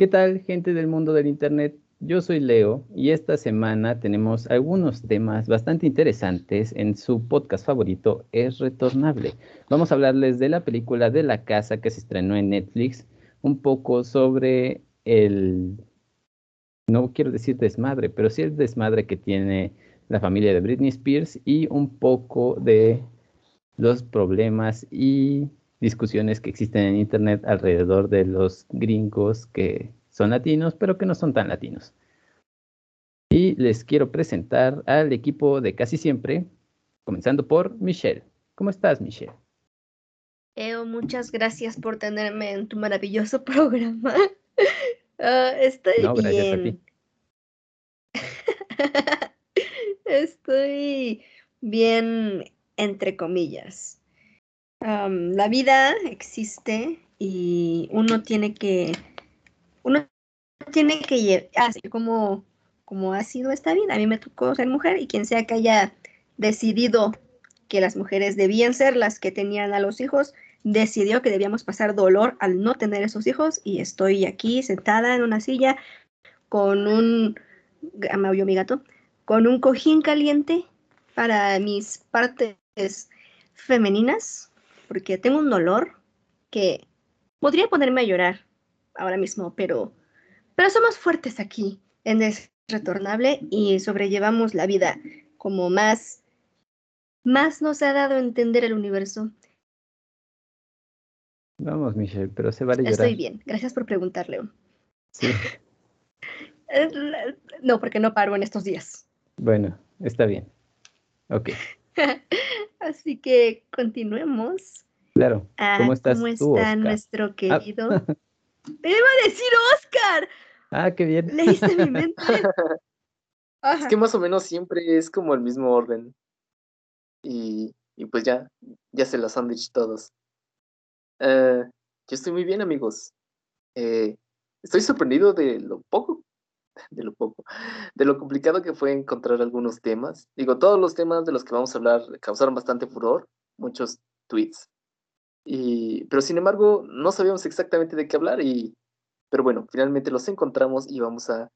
¿Qué tal, gente del mundo del Internet? Yo soy Leo y esta semana tenemos algunos temas bastante interesantes en su podcast favorito, Es Retornable. Vamos a hablarles de la película de la casa que se estrenó en Netflix, un poco sobre el, no quiero decir desmadre, pero sí el desmadre que tiene la familia de Britney Spears y un poco de los problemas y discusiones que existen en Internet alrededor de los gringos que son latinos, pero que no son tan latinos. Y les quiero presentar al equipo de casi siempre, comenzando por Michelle. ¿Cómo estás, Michelle? Eo, muchas gracias por tenerme en tu maravilloso programa. Uh, estoy no, ti. estoy bien, entre comillas la vida existe y uno tiene que, uno tiene que así como, como ha sido esta vida. A mí me tocó ser mujer y quien sea que haya decidido que las mujeres debían ser las que tenían a los hijos, decidió que debíamos pasar dolor al no tener esos hijos y estoy aquí sentada en una silla con un, me mi gato, con un cojín caliente para mis partes femeninas porque tengo un dolor que podría ponerme a llorar ahora mismo, pero, pero somos fuertes aquí en Es Retornable y sobrellevamos la vida como más, más nos ha dado a entender el universo. Vamos, Michelle, pero se vale llorar. Estoy bien, gracias por preguntarle. Sí. no, porque no paro en estos días. Bueno, está bien. Ok. Así que continuemos. Claro. ¿Cómo estás ¿Cómo tú, está nuestro ah. querido? ¡Te iba a decir Oscar! Ah, qué bien. Leíste mi mente. Es que más o menos siempre es como el mismo orden. Y, y pues ya, ya se las han dicho todos. Eh, yo estoy muy bien, amigos. Eh, estoy sorprendido de lo poco de lo poco, de lo complicado que fue encontrar algunos temas. Digo, todos los temas de los que vamos a hablar causaron bastante furor, muchos tweets. Y, pero sin embargo, no sabíamos exactamente de qué hablar y, pero bueno, finalmente los encontramos y vamos a,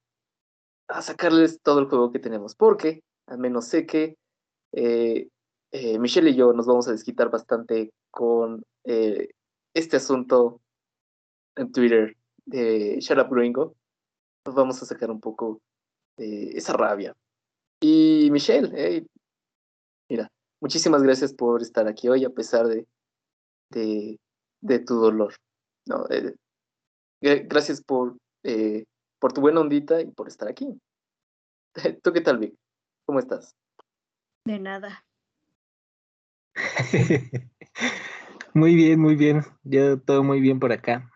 a sacarles todo el juego que tenemos, porque al menos sé que eh, eh, Michelle y yo nos vamos a desquitar bastante con eh, este asunto en Twitter de Shut Up Gringo vamos a sacar un poco esa rabia. Y Michelle, mira, muchísimas gracias por estar aquí hoy a pesar de, de, tu dolor. No, eh, gracias por, eh, por tu buena ondita y por estar aquí. ¿Tú qué tal, Vic? ¿Cómo estás? De nada. muy bien, muy bien. Yo todo muy bien por acá.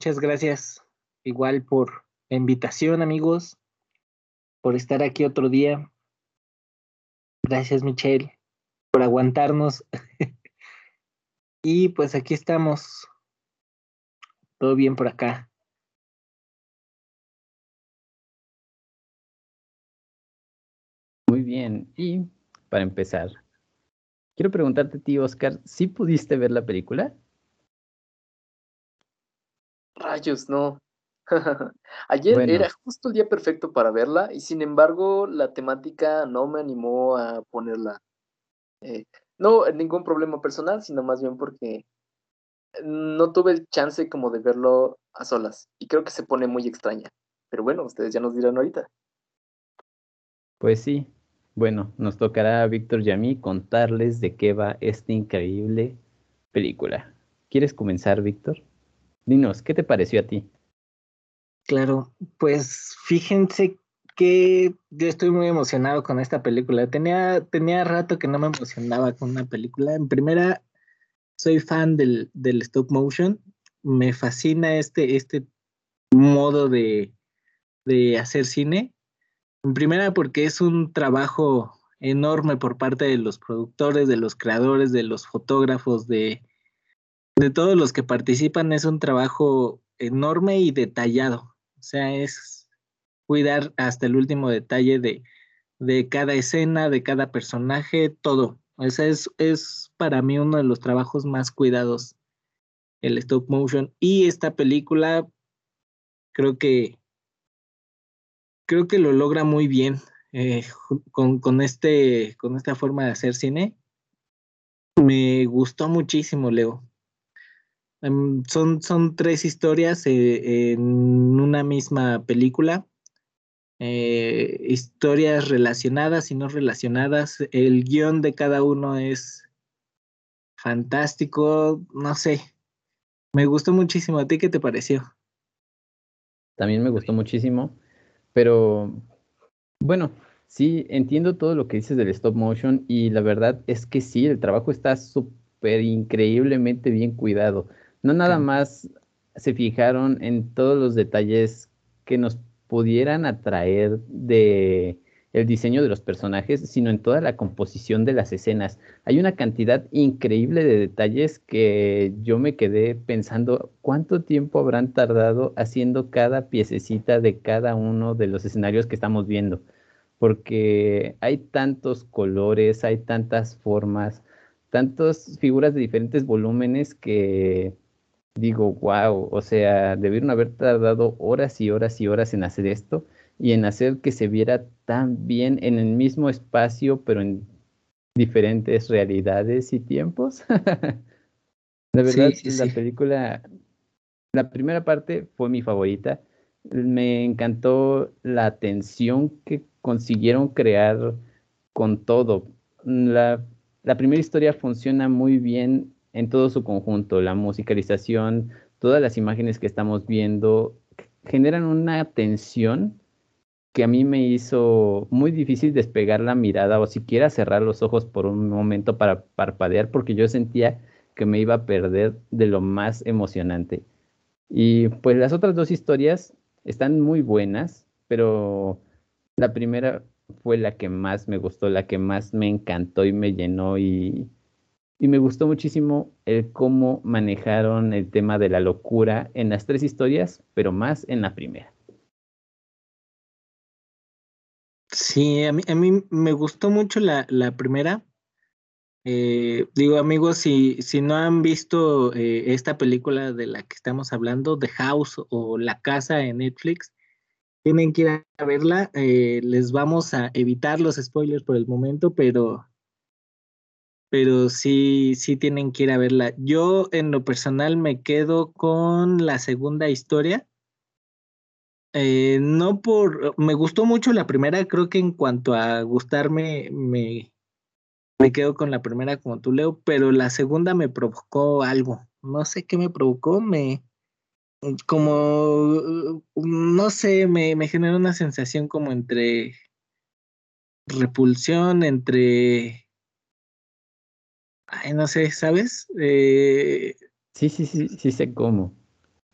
Muchas gracias igual por invitación, amigos, por estar aquí otro día. Gracias, Michelle, por aguantarnos. y pues aquí estamos. Todo bien por acá. Muy bien. Y para empezar, quiero preguntarte a ti, Oscar, ¿sí pudiste ver la película? Rayos, no. Ayer era justo el día perfecto para verla y sin embargo la temática no me animó a ponerla. Eh, no, ningún problema personal, sino más bien porque no tuve el chance como de verlo a solas y creo que se pone muy extraña. Pero bueno, ustedes ya nos dirán ahorita. Pues sí, bueno, nos tocará a Víctor y a mí contarles de qué va esta increíble película. ¿Quieres comenzar, Víctor? Dinos, ¿qué te pareció a ti? Claro, pues fíjense que yo estoy muy emocionado con esta película. Tenía, tenía rato que no me emocionaba con una película. En primera, soy fan del, del stop motion. Me fascina este, este modo de, de hacer cine. En primera, porque es un trabajo enorme por parte de los productores, de los creadores, de los fotógrafos, de, de todos los que participan. Es un trabajo enorme y detallado. O sea, es cuidar hasta el último detalle de, de cada escena, de cada personaje, todo. Ese es, es para mí uno de los trabajos más cuidados, el stop motion. Y esta película creo que creo que lo logra muy bien eh, con, con, este, con esta forma de hacer cine. Me gustó muchísimo, Leo. Em, son, son tres historias eh, en una misma película. Eh, historias relacionadas y no relacionadas. El guion de cada uno es fantástico. No sé. Me gustó muchísimo. ¿A ti qué te pareció? También me gustó muchísimo. Pero bueno, sí, entiendo todo lo que dices del stop motion y la verdad es que sí, el trabajo está súper increíblemente bien cuidado. No nada más se fijaron en todos los detalles que nos pudieran atraer de el diseño de los personajes, sino en toda la composición de las escenas. Hay una cantidad increíble de detalles que yo me quedé pensando cuánto tiempo habrán tardado haciendo cada piececita de cada uno de los escenarios que estamos viendo, porque hay tantos colores, hay tantas formas, tantas figuras de diferentes volúmenes que digo, wow, o sea, debieron haber tardado horas y horas y horas en hacer esto y en hacer que se viera tan bien en el mismo espacio, pero en diferentes realidades y tiempos. La verdad, la película, la primera parte fue mi favorita. Me encantó la tensión que consiguieron crear con todo. La, la primera historia funciona muy bien en todo su conjunto. La musicalización, todas las imágenes que estamos viendo generan una tensión que a mí me hizo muy difícil despegar la mirada o siquiera cerrar los ojos por un momento para parpadear porque yo sentía que me iba a perder de lo más emocionante. Y pues las otras dos historias están muy buenas, pero la primera fue la que más me gustó, la que más me encantó y me llenó y, y me gustó muchísimo el cómo manejaron el tema de la locura en las tres historias, pero más en la primera. Sí, a mí, a mí me gustó mucho la, la primera. Eh, digo, amigos, si, si no han visto eh, esta película de la que estamos hablando, The House o La Casa en Netflix, tienen que ir a verla. Eh, les vamos a evitar los spoilers por el momento, pero, pero sí, sí tienen que ir a verla. Yo en lo personal me quedo con la segunda historia eh, no por, me gustó mucho la primera, creo que en cuanto a gustarme, me, me quedo con la primera como tú, Leo, pero la segunda me provocó algo, no sé qué me provocó, me, como, no sé, me, me generó una sensación como entre repulsión, entre, ay, no sé, ¿sabes? Eh, sí, sí, sí, sí sé cómo.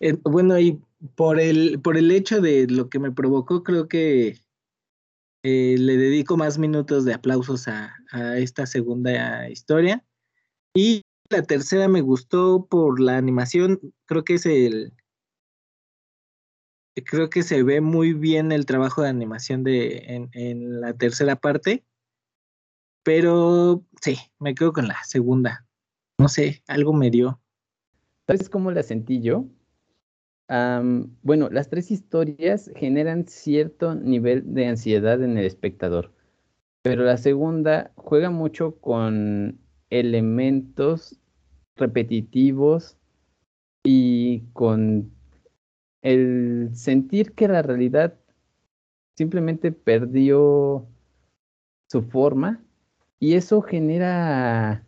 Eh, bueno, y por el, por el hecho de lo que me provocó, creo que eh, le dedico más minutos de aplausos a, a, esta segunda historia. Y la tercera me gustó por la animación, creo que es el... Creo que se ve muy bien el trabajo de animación de, en, en la tercera parte, pero sí, me quedo con la segunda. No sé, algo me dio. ¿Sabes cómo la sentí yo? bueno, las tres historias generan cierto nivel de ansiedad en el espectador, pero la segunda juega mucho con elementos repetitivos y con el sentir que la realidad simplemente perdió su forma y eso genera,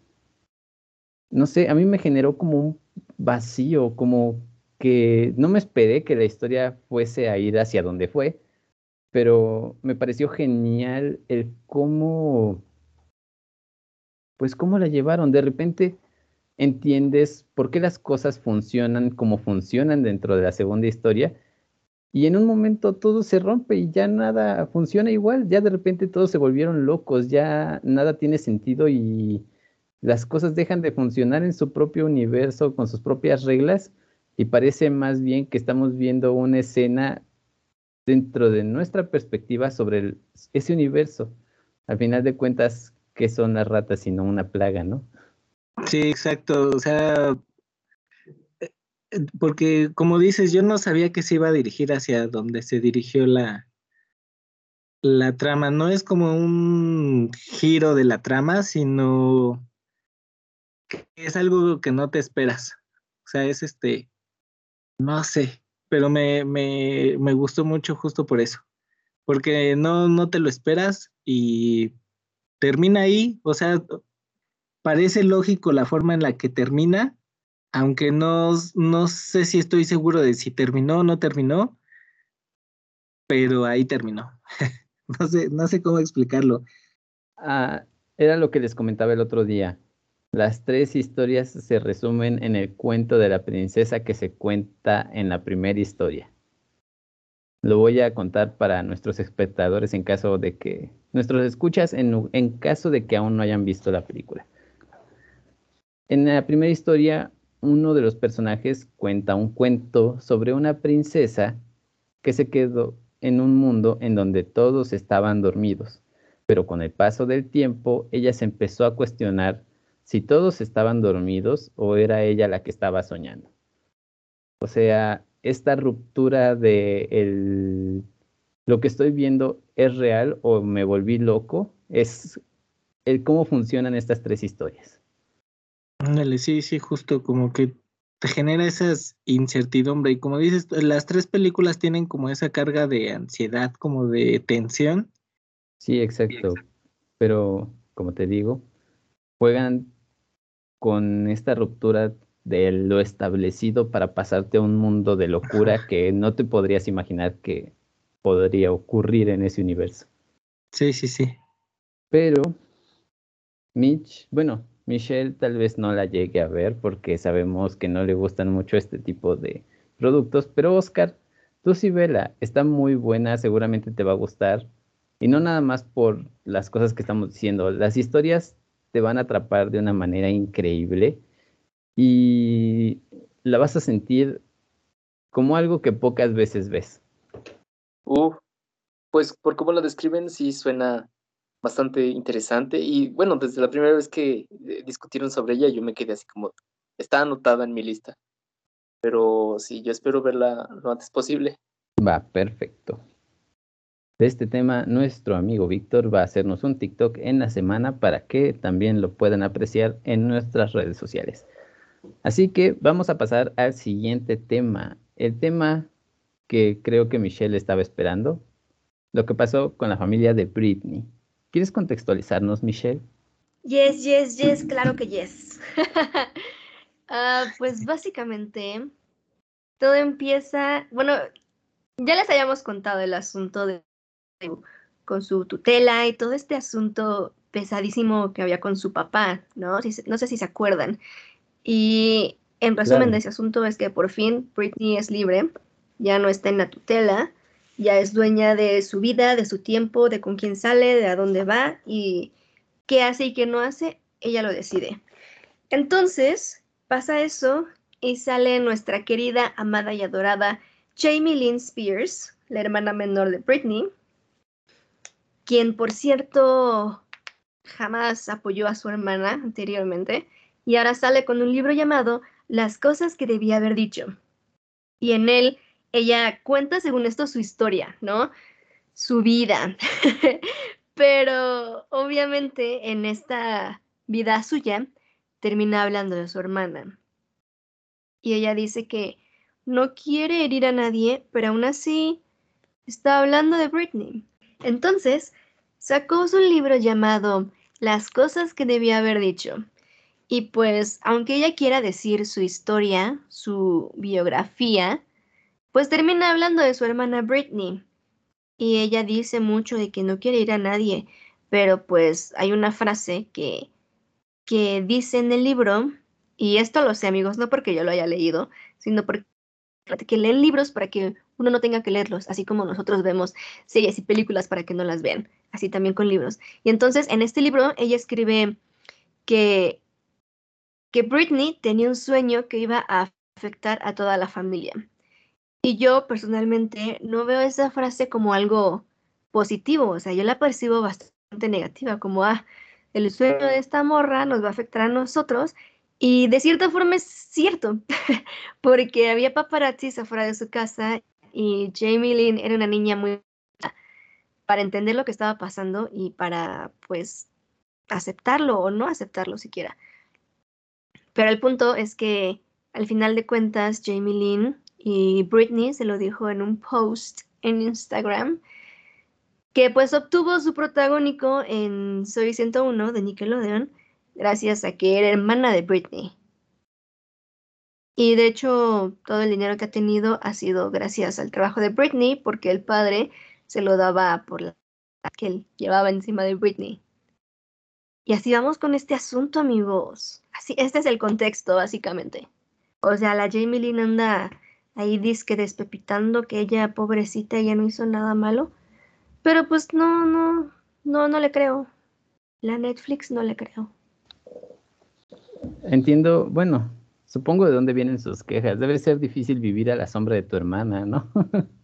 no sé, a mí me generó como un vacío, como que no me esperé que la historia fuese a ir hacia donde fue, pero me pareció genial el cómo, pues cómo la llevaron. De repente entiendes por qué las cosas funcionan como funcionan dentro de la segunda historia. Y en un momento todo se rompe y ya nada funciona igual, ya de repente todos se volvieron locos, ya nada tiene sentido y las cosas dejan de funcionar en su propio universo con sus propias reglas y parece más bien que estamos viendo una escena dentro de nuestra perspectiva sobre ese universo. Al final de cuentas, ¿qué son las ratas sino una plaga, no? Sí, exacto. O sea, porque como dices, yo no sabía que se iba a dirigir hacia donde se dirigió la, la trama. No es como un giro de la trama, sino que es algo que no te esperas. O sea, es este, no sé, pero me, me, me gustó mucho justo por eso. Porque no, no te lo esperas y termina ahí. O sea, parece lógico la forma en la que termina, aunque no, no sé si estoy seguro de si terminó o no terminó, pero ahí terminó. no, sé, no sé cómo explicarlo. Ah, era lo que les comentaba el otro día. Las tres historias se resumen en el cuento de la princesa que se cuenta en la primera historia. Lo voy a contar para nuestros espectadores en caso de que, nuestros escuchas en, en caso de que aún no hayan visto la película. En la primera historia, uno de los personajes cuenta un cuento sobre una princesa que se quedó en un mundo en donde todos estaban dormidos, pero con el paso del tiempo ella se empezó a cuestionar si todos estaban dormidos o era ella la que estaba soñando. O sea, esta ruptura de el, lo que estoy viendo es real o me volví loco, es cómo funcionan estas tres historias. Ándale, sí, sí, justo como que te genera esa incertidumbre. Y como dices, las tres películas tienen como esa carga de ansiedad, como de tensión. Sí, exacto. Pero, como te digo, juegan con esta ruptura de lo establecido para pasarte a un mundo de locura que no te podrías imaginar que podría ocurrir en ese universo. Sí, sí, sí. Pero Mitch, bueno, Michelle tal vez no la llegue a ver porque sabemos que no le gustan mucho este tipo de productos, pero Oscar, tú sí vela, está muy buena, seguramente te va a gustar. Y no nada más por las cosas que estamos diciendo, las historias te van a atrapar de una manera increíble y la vas a sentir como algo que pocas veces ves. Uh, pues por cómo la describen, sí suena bastante interesante. Y bueno, desde la primera vez que eh, discutieron sobre ella, yo me quedé así como, está anotada en mi lista. Pero sí, yo espero verla lo antes posible. Va, perfecto. De este tema, nuestro amigo Víctor va a hacernos un TikTok en la semana para que también lo puedan apreciar en nuestras redes sociales. Así que vamos a pasar al siguiente tema. El tema que creo que Michelle estaba esperando, lo que pasó con la familia de Britney. ¿Quieres contextualizarnos, Michelle? Yes, yes, yes, claro que yes. Ah, pues básicamente todo empieza, bueno, ya les habíamos contado el asunto de con su tutela y todo este asunto pesadísimo que había con su papá, ¿no? no sé si se acuerdan. Y en resumen de ese asunto es que por fin Britney es libre, ya no está en la tutela ya es dueña de su vida, de su tiempo, de con quién sale, de a dónde va y qué hace y qué no hace, ella lo decide. Entonces, pasa eso y sale nuestra querida, amada y adorada Jamie Lynn Spears, la hermana menor de Britney, quien por cierto jamás apoyó a su hermana anteriormente y ahora sale con un libro llamado Las cosas que debía haber dicho. Y en él ella cuenta, según esto, su historia, ¿no? Su vida. Pero obviamente en esta vida suya termina hablando de su hermana. Y ella dice que no quiere herir a nadie, pero aún así está hablando de Britney. Entonces, sacó su libro llamado Las cosas que debía haber dicho. Y pues, aunque ella quiera decir su historia, su biografía, pues termina hablando de su hermana Britney. Y ella dice mucho de que no quiere ir a nadie, pero pues hay una frase que, que dice en el libro, y esto lo sé amigos, no porque yo lo haya leído, sino porque que leen libros para que uno no tenga que leerlos, así como nosotros vemos series y películas para que no las vean, así también con libros. Y entonces en este libro ella escribe que, que Britney tenía un sueño que iba a afectar a toda la familia. Y yo personalmente no veo esa frase como algo positivo, o sea, yo la percibo bastante negativa, como, ah, el sueño de esta morra nos va a afectar a nosotros Y de cierta forma es cierto, porque había paparazzis afuera de su casa y Jamie Lynn era una niña muy para entender lo que estaba pasando y para pues aceptarlo o no aceptarlo siquiera. Pero el punto es que al final de cuentas Jamie Lynn y Britney se lo dijo en un post en Instagram que pues obtuvo su protagónico en Soy 101 de Nickelodeon gracias a que era hermana de Britney. Y de hecho todo el dinero que ha tenido ha sido gracias al trabajo de Britney porque el padre se lo daba por la que él llevaba encima de Britney. Y así vamos con este asunto, amigos. Así, este es el contexto, básicamente. O sea, la Jamie Lynn anda ahí disque despepitando que ella, pobrecita, ya no hizo nada malo. Pero pues no, no, no, no le creo. La Netflix no le creo. Entiendo, bueno, supongo de dónde vienen sus quejas. Debe ser difícil vivir a la sombra de tu hermana, ¿no?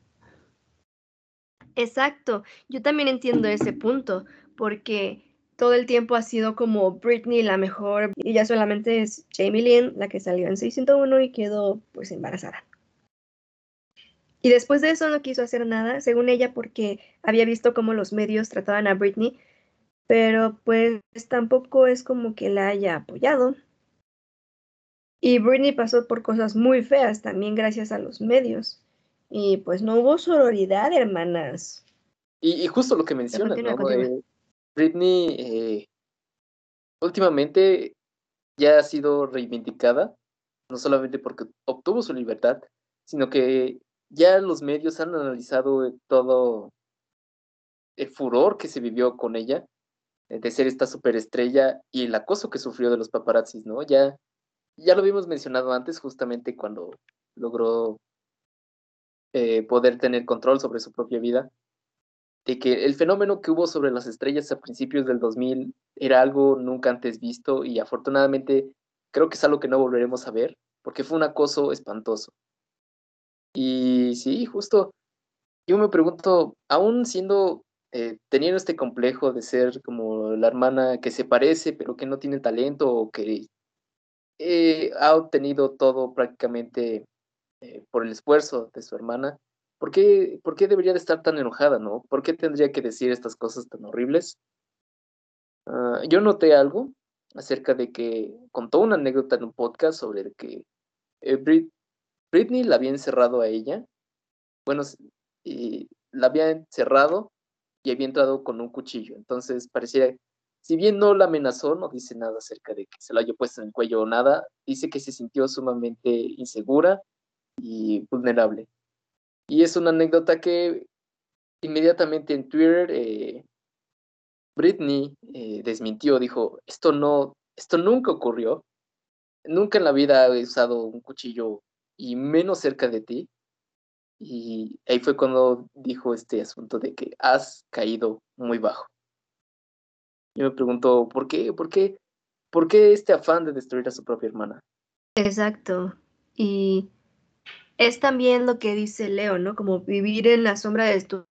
Exacto, yo también entiendo ese punto, porque todo el tiempo ha sido como Britney la mejor y ya solamente es Jamie Lynn la que salió en 601 y quedó pues embarazada. Y después de eso no quiso hacer nada, según ella, porque había visto cómo los medios trataban a Britney, pero pues tampoco es como que la haya apoyado. Y Britney pasó por cosas muy feas también gracias a los medios. Y pues no hubo sororidad, hermanas. Y, justo lo que mencionas, ¿no? Eh, Britney eh, últimamente ya ha sido reivindicada, no solamente porque obtuvo su libertad, sino que ya los medios han analizado todo el furor que se vivió con ella, eh, de ser esta superestrella y el acoso que sufrió de los paparazzis, ¿no? Ya, ya lo habíamos mencionado antes, justamente cuando logró eh, poder tener control sobre su propia vida, de que el fenómeno que hubo sobre las estrellas a principios del 2000 era algo nunca antes visto y afortunadamente creo que es algo que no volveremos a ver, porque fue un acoso espantoso. Y sí, justo, yo me pregunto, aún siendo, eh, teniendo este complejo de ser como la hermana que se parece, pero que no tiene talento o que eh, ha obtenido todo prácticamente eh, por el esfuerzo de su hermana, ¿por qué, ¿por qué debería de estar tan enojada, no? ¿Por qué tendría que decir estas cosas tan horribles? Ah, yo noté algo acerca de que contó una anécdota en un podcast sobre que eh, Britney la había encerrado a ella, bueno, la había encerrado y había entrado con un cuchillo, entonces parecía si bien no la amenazó, no dice nada acerca de que se lo haya puesto en el cuello o nada, dice que se sintió sumamente insegura y vulnerable. Y es una anécdota que inmediatamente en Twitter eh, Britney eh, desmintió, dijo, esto no, esto nunca ocurrió, nunca en la vida he usado un cuchillo y menos cerca de ti. Y ahí fue cuando dijo este asunto de que has caído muy bajo. Yo me pregunto, ¿por qué? ¿Por qué? ¿Por qué este afán de destruir a su propia hermana? Exacto. Y es también lo que dice Leo, ¿no? Como vivir en la sombra de tu...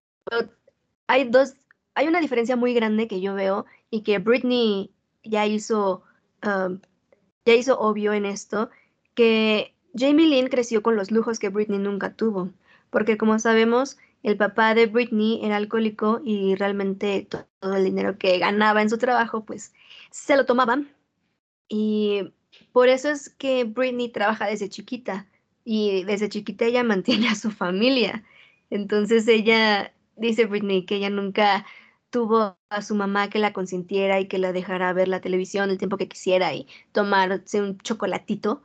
Hay dos, hay una diferencia muy grande que yo veo y que Britney ya hizo, um, ya hizo obvio en esto, que Jamie Lynn creció con los lujos que Britney nunca tuvo, porque como sabemos, el papá de Britney era alcohólico y realmente todo el dinero que ganaba en su trabajo, pues se lo tomaban. Y por eso es que Britney trabaja desde chiquita y desde chiquita ella mantiene a su familia. Entonces ella, dice Britney, que ella nunca tuvo a su mamá que la consintiera y que la dejara ver la televisión el tiempo que quisiera y tomarse un chocolatito,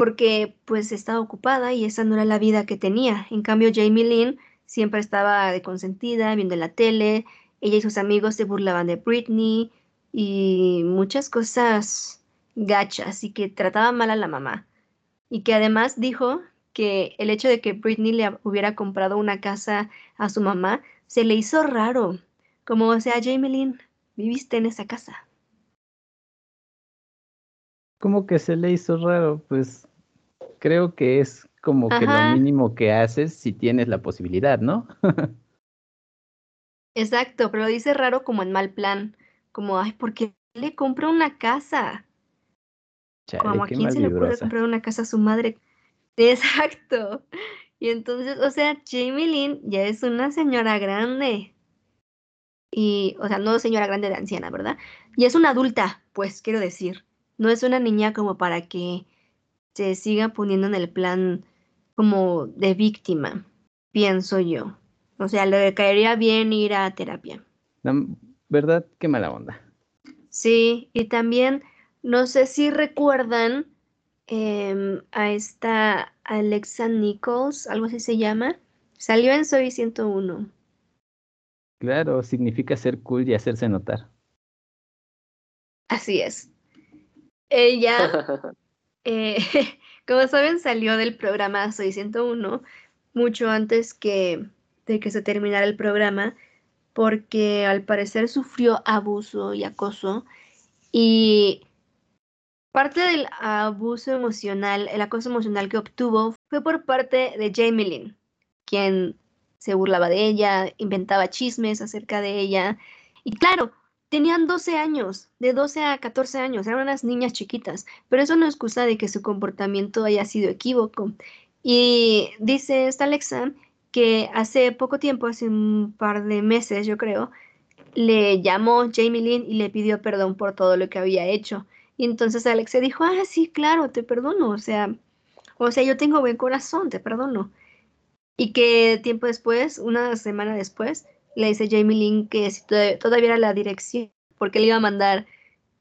porque pues estaba ocupada y esa no era la vida que tenía. En cambio, Jamie Lynn siempre estaba de consentida, viendo la tele, ella y sus amigos se burlaban de Britney y muchas cosas gachas y que trataba mal a la mamá y que además dijo que el hecho de que Britney le hubiera comprado una casa a su mamá se le hizo raro, como o sea, Jamelin, viviste en esa casa. ¿Cómo que se le hizo raro? Pues creo que es como que lo mínimo que haces si tienes la posibilidad, ¿no? Exacto, pero lo dice raro como en mal plan, como, ay, ¿por qué le compro una casa? como a quién se le ocurre comprar una casa a su madre. Exacto. Y entonces, o sea, Jamie Lynn ya es una señora grande. Y, o sea, no señora grande de anciana, ¿verdad? Y es una adulta, pues quiero decir. No es una niña como para que se siga poniendo en el plan como de víctima, pienso yo. O sea, le caería bien ir a terapia. ¿Verdad? Qué mala onda. Sí, y también, no sé si recuerdan em, a esta Alexa Nichols, algo así se llama. Salió en Soy 101. Claro, significa ser cool y hacerse notar. Así es. Ella, eh, como saben, salió del programa Soy 101 mucho antes que, de que se terminara el programa porque al parecer sufrió abuso y acoso y parte del abuso emocional, el acoso emocional que obtuvo fue por parte de Jamie Lynn, quien se burlaba de ella, inventaba chismes acerca de ella. Y claro, tenían 12 años, de 12 a 14 años, eran unas niñas chiquitas, pero eso no excusa de que su comportamiento haya sido equívoco. Y dice esta Alexa que hace poco tiempo, hace un par de meses yo creo, le llamó Jamie Lynn y le pidió perdón por todo lo que había hecho. Y entonces Alexa dijo, ah, sí, claro, te perdono, o sea, o sea, yo tengo buen corazón, te perdono. Y que tiempo después, una semana después, le dice Jamie Lynn que si todavía era la dirección, porque le iba a mandar,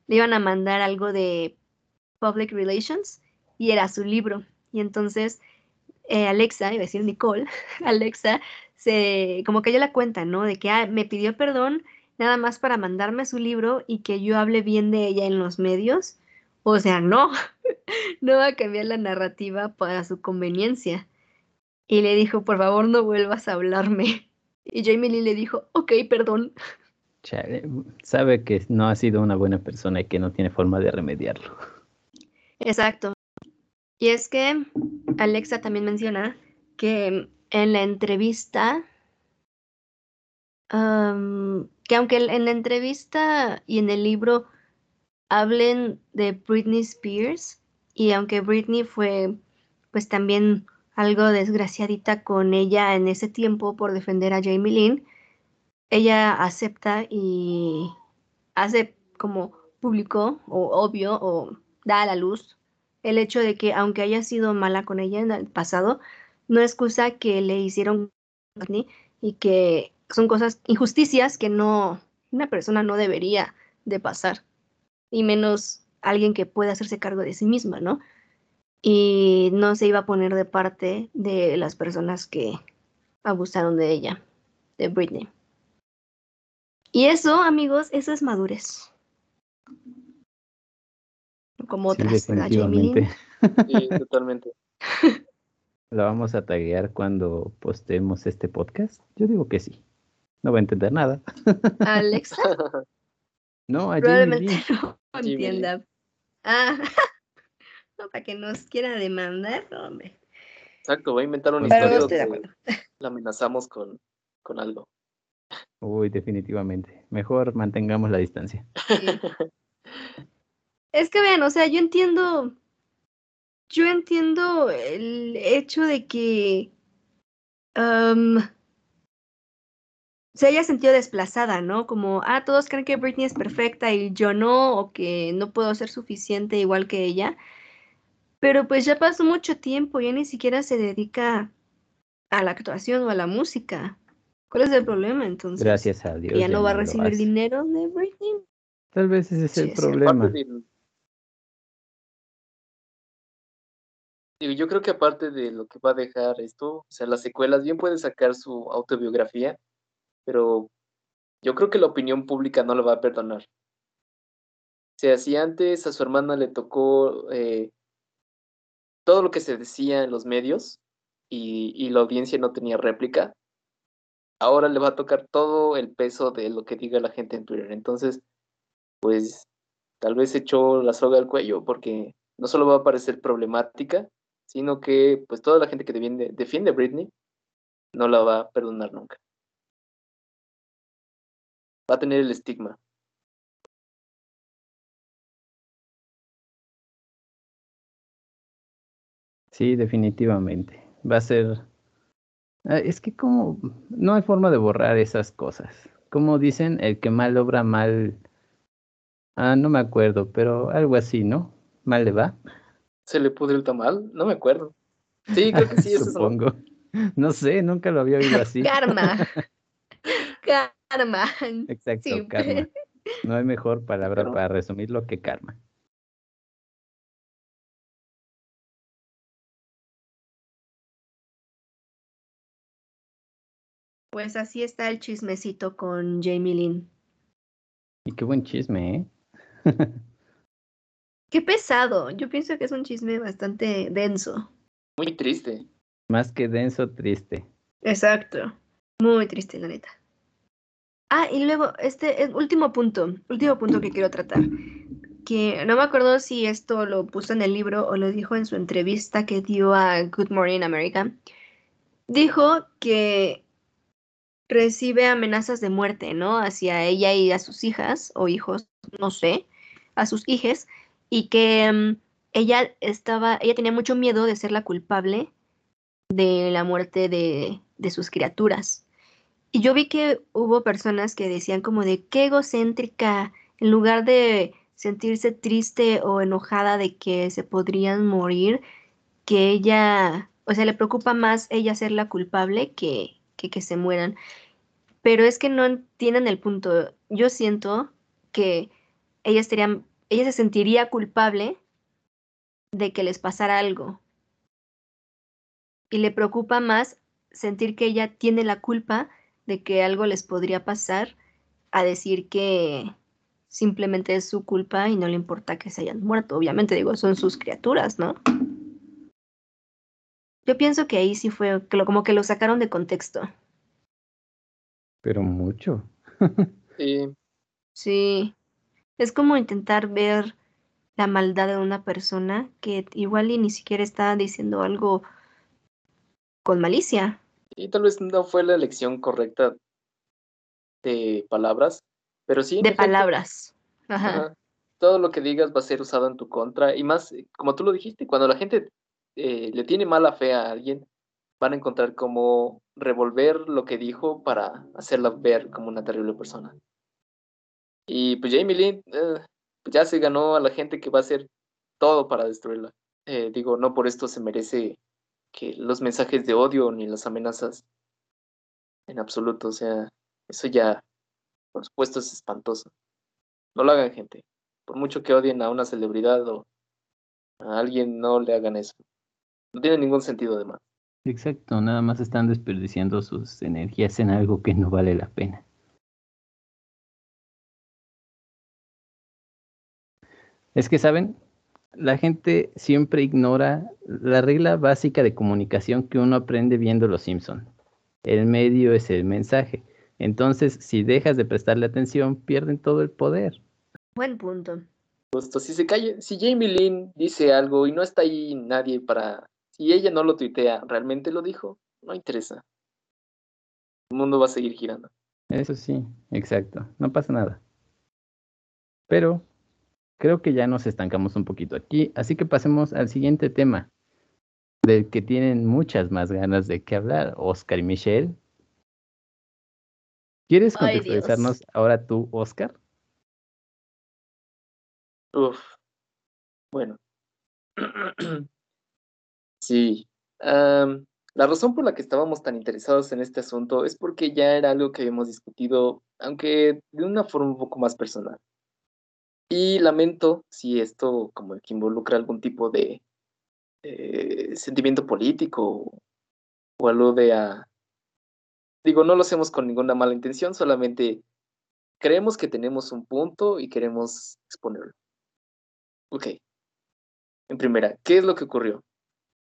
le iban a mandar algo de Public Relations y era su libro. Y entonces eh, Alexa, iba a decir Nicole, Alexa, se, como que ella la cuenta, ¿no? De que ah, me pidió perdón nada más para mandarme su libro y que yo hable bien de ella en los medios. O sea, no, no va a cambiar la narrativa para su conveniencia y le dijo, por favor no vuelvas a hablarme. Y Jamie Lee le dijo, ok, perdón. sabe que no ha sido una buena persona y que no tiene forma de remediarlo. Exacto. Y es que Alexa también menciona que en la entrevista, que aunque en la entrevista y en el libro hablen de Britney Spears, y aunque Britney fue pues también algo desgraciadita con ella en ese tiempo por defender a Jamie Lynn, ella acepta y hace como público o obvio o da a la luz el hecho de que aunque haya sido mala con ella en el pasado, no excusa que le hicieron y que son cosas, injusticias que no, una persona no debería de pasar, y menos alguien que pueda hacerse cargo de sí misma, ¿no? Y no se iba a poner de parte de las personas que abusaron de ella, de Britney. Y eso, amigos, eso es madurez. Como otras, sí, definitivamente. Sí, totalmente. ¿La vamos a taguear cuando postemos este podcast? Yo digo que sí. No va a entender nada. ¿Alexa? No, a Probablemente no entienda. Ah, para que nos quiera demandar, hombre. Exacto, voy a inventar una historia donde la amenazamos con, con algo. Uy, definitivamente. Mejor mantengamos la distancia. es que vean, o sea, yo entiendo, yo entiendo el hecho de que se haya sentido desplazada, ¿no? Como, ah, todos creen que Britney es perfecta y yo no, o que no puedo ser suficiente igual que ella. Pero pues ya pasó mucho tiempo, ya ni siquiera se dedica a la actuación o a la música. ¿Cuál es el problema entonces? Gracias a Dios. ¿Ya, no va a recibir dinero de Britney? Tal vez ese es el problema. yo creo que aparte de lo que va a dejar esto, o sea, las secuelas, bien puede sacar su autobiografía, pero yo creo que la opinión pública no lo va a perdonar. O sea, si antes a su hermana le tocó eh, todo lo que se decía en los medios y, la audiencia no tenía réplica, ahora le va a tocar todo el peso de lo que diga la gente en Twitter. Entonces, pues tal vez echó la soga al cuello porque no solo va a parecer problemática, sino que pues toda la gente que defiende, Britney no la va a perdonar nunca. Va a tener el estigma. Sí, definitivamente. Va a ser... Ah, es que como... No hay forma de borrar esas cosas. Como dicen, el que mal obra mal... Ah, no me acuerdo, pero algo así, ¿no? Mal le va. ¿Se le pudre el tamal? No me acuerdo. Sí, creo que sí, eso Supongo. No sé, nunca lo había oído así. Karma. karma. Exacto, karma. No hay mejor palabra para resumirlo que karma. Pues así está el chismecito con Jamie Lynn. Y qué buen chisme, ¿eh? qué pesado. Yo pienso que es un chisme bastante denso. Muy triste. Más que denso, triste. Exacto. Muy triste, la neta. Ah, y luego, este último punto, último punto que quiero tratar, que no me acuerdo si esto lo puso en el libro o lo dijo en su entrevista que dio a Good Morning America. Dijo que recibe amenazas de muerte, ¿no? Hacia ella y a sus hijas o hijos, no sé, a sus hijas, y que mm, ella estaba, ella tenía mucho miedo de ser la culpable de la muerte de, de sus criaturas. Y yo vi que hubo personas que decían como de qué egocéntrica, en lugar de sentirse triste o enojada de que se podrían morir, que ella, o sea, le preocupa más ella ser la culpable que, que, se mueran. Pero es que no entienden el punto. Yo siento que ella, estaría, ella se sentiría culpable de que les pasara algo. Y le preocupa más sentir que ella tiene la culpa de que algo les podría pasar a decir que simplemente es su culpa y no le importa que se hayan muerto. Obviamente, digo, son sus criaturas, ¿no? Yo pienso que ahí sí fue que lo, como que lo sacaron de contexto. Pero mucho. sí. Sí. Es como intentar ver la maldad de una persona que igual y ni siquiera está diciendo algo con malicia. Y tal vez no fue la elección correcta de palabras, pero sí. De palabras. Ajá. Todo lo que digas va a ser usado en tu contra. Y más, como tú lo dijiste, cuando la gente eh, le tiene mala fe a alguien, van a encontrar cómo revolver lo que dijo para hacerla ver como una terrible persona. Y pues Jamie Lynn eh, ya se ganó a la gente que va a hacer todo para destruirla. Eh, digo, no por esto se merece que los mensajes de odio ni las amenazas en absoluto. O sea, eso ya, por supuesto, es espantoso. No lo hagan, gente. Por mucho que odien a una celebridad o a alguien, no le hagan eso. No tiene ningún sentido de más. Exacto, nada más están desperdiciando sus energías en algo que no vale la pena. Es que, ¿saben? la gente siempre ignora la regla básica de comunicación que uno aprende viendo Los Simpson. El medio es el mensaje. Entonces, si dejas de prestarle atención, pierden todo el poder. Buen punto. Justo, si se cae, si Jamie Lynn dice algo y no está ahí nadie para, si ella no lo tuitea, realmente lo dijo, no interesa. El mundo va a seguir girando. Eso sí, exacto, no pasa nada. Pero creo que ya nos estancamos un poquito aquí, así que pasemos al siguiente tema, del que tienen muchas más ganas de que hablar, Oscar y Michelle. ¿Quieres contextualizarnos ahora tú, Oscar? Uf, bueno. sí. la razón por la que estábamos tan interesados en este asunto es porque ya era algo que habíamos discutido, aunque de una forma un poco más personal. Y lamento si esto como que involucra algún tipo de eh, sentimiento político o alude a... Digo, no lo hacemos con ninguna mala intención, solamente creemos que tenemos un punto y queremos exponerlo. Ok. En primera, ¿qué es lo que ocurrió?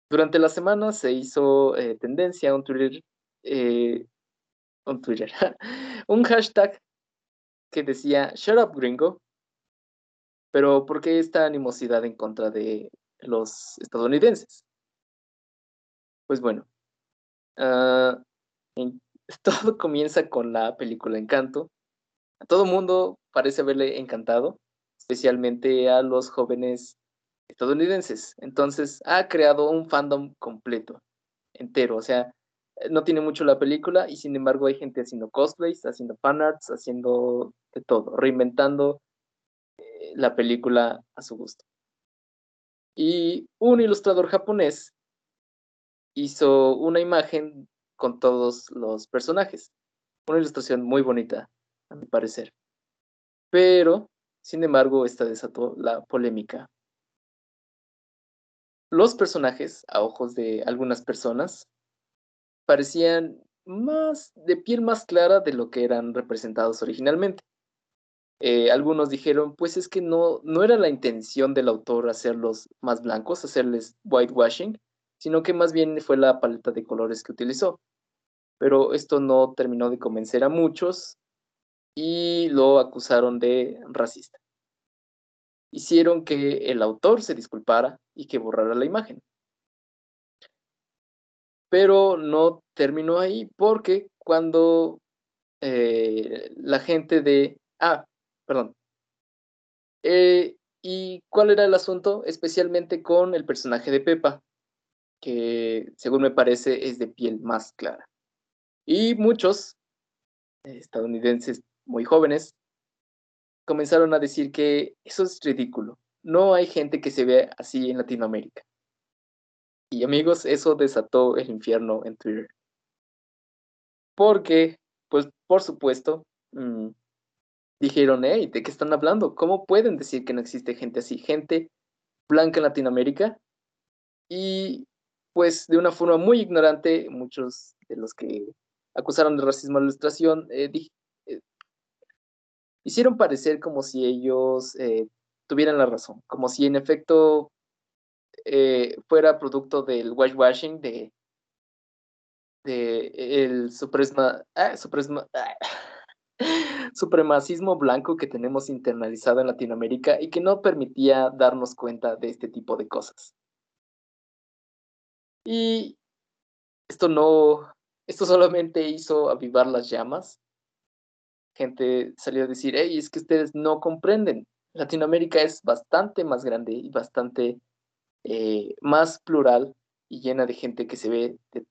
Durante la semana se hizo eh, tendencia un Twitter, eh, un Twitter, un hashtag que decía Shut up gringo, pero ¿por qué esta animosidad en contra de los estadounidenses? Pues bueno, ah, todo comienza con la película Encanto. A todo mundo parece haberle encantado, especialmente a los jóvenes estadounidenses. Entonces ha creado un fandom completo, entero. O sea, no tiene mucho la película y sin embargo hay gente haciendo cosplays, haciendo fanarts, haciendo de todo, reinventando eh, la película a su gusto. Y un ilustrador japonés hizo una imagen con todos los personajes. Una ilustración muy bonita, a mi parecer. Pero, sin embargo, esta desató la polémica. Los personajes, a ojos de algunas personas, parecían más de piel más clara de lo que eran representados originalmente. Eh, algunos dijeron, pues es que no, no era la intención del autor hacerlos más blancos, hacerles whitewashing, sino que más bien fue la paleta de colores que utilizó. Pero esto no terminó de convencer a muchos y lo acusaron de racista. Hicieron que el autor se disculpara y que borrara la imagen. Pero no terminó ahí porque cuando eh, la gente de... Ah, perdón. Eh, ¿Y cuál era el asunto? Especialmente con el personaje de Pepa, que según me parece es de piel más clara. Y muchos estadounidenses muy jóvenes comenzaron a decir que eso es ridículo. No hay gente que se vea así en Latinoamérica. Y amigos, eso desató el infierno en Twitter. Porque, pues, por supuesto, mm, dijeron, hey, ¿de qué están hablando? ¿Cómo pueden decir que no existe gente así? Gente blanca en Latinoamérica. Y, pues, de una forma muy ignorante, muchos de los que acusaron de racismo a la ilustración eh, hicieron parecer como si ellos eh, tuvieran la razón, como si en efecto eh, fuera producto del whitewashing, de, el supresma, ah, ah, supremacismo blanco que tenemos internalizado en Latinoamérica y que no permitía darnos cuenta de este tipo de cosas. Y esto no, esto solamente hizo avivar las llamas. Gente salió a decir, hey, es que ustedes no comprenden. Latinoamérica es bastante más grande y bastante eh, más plural y llena de gente que se ve de,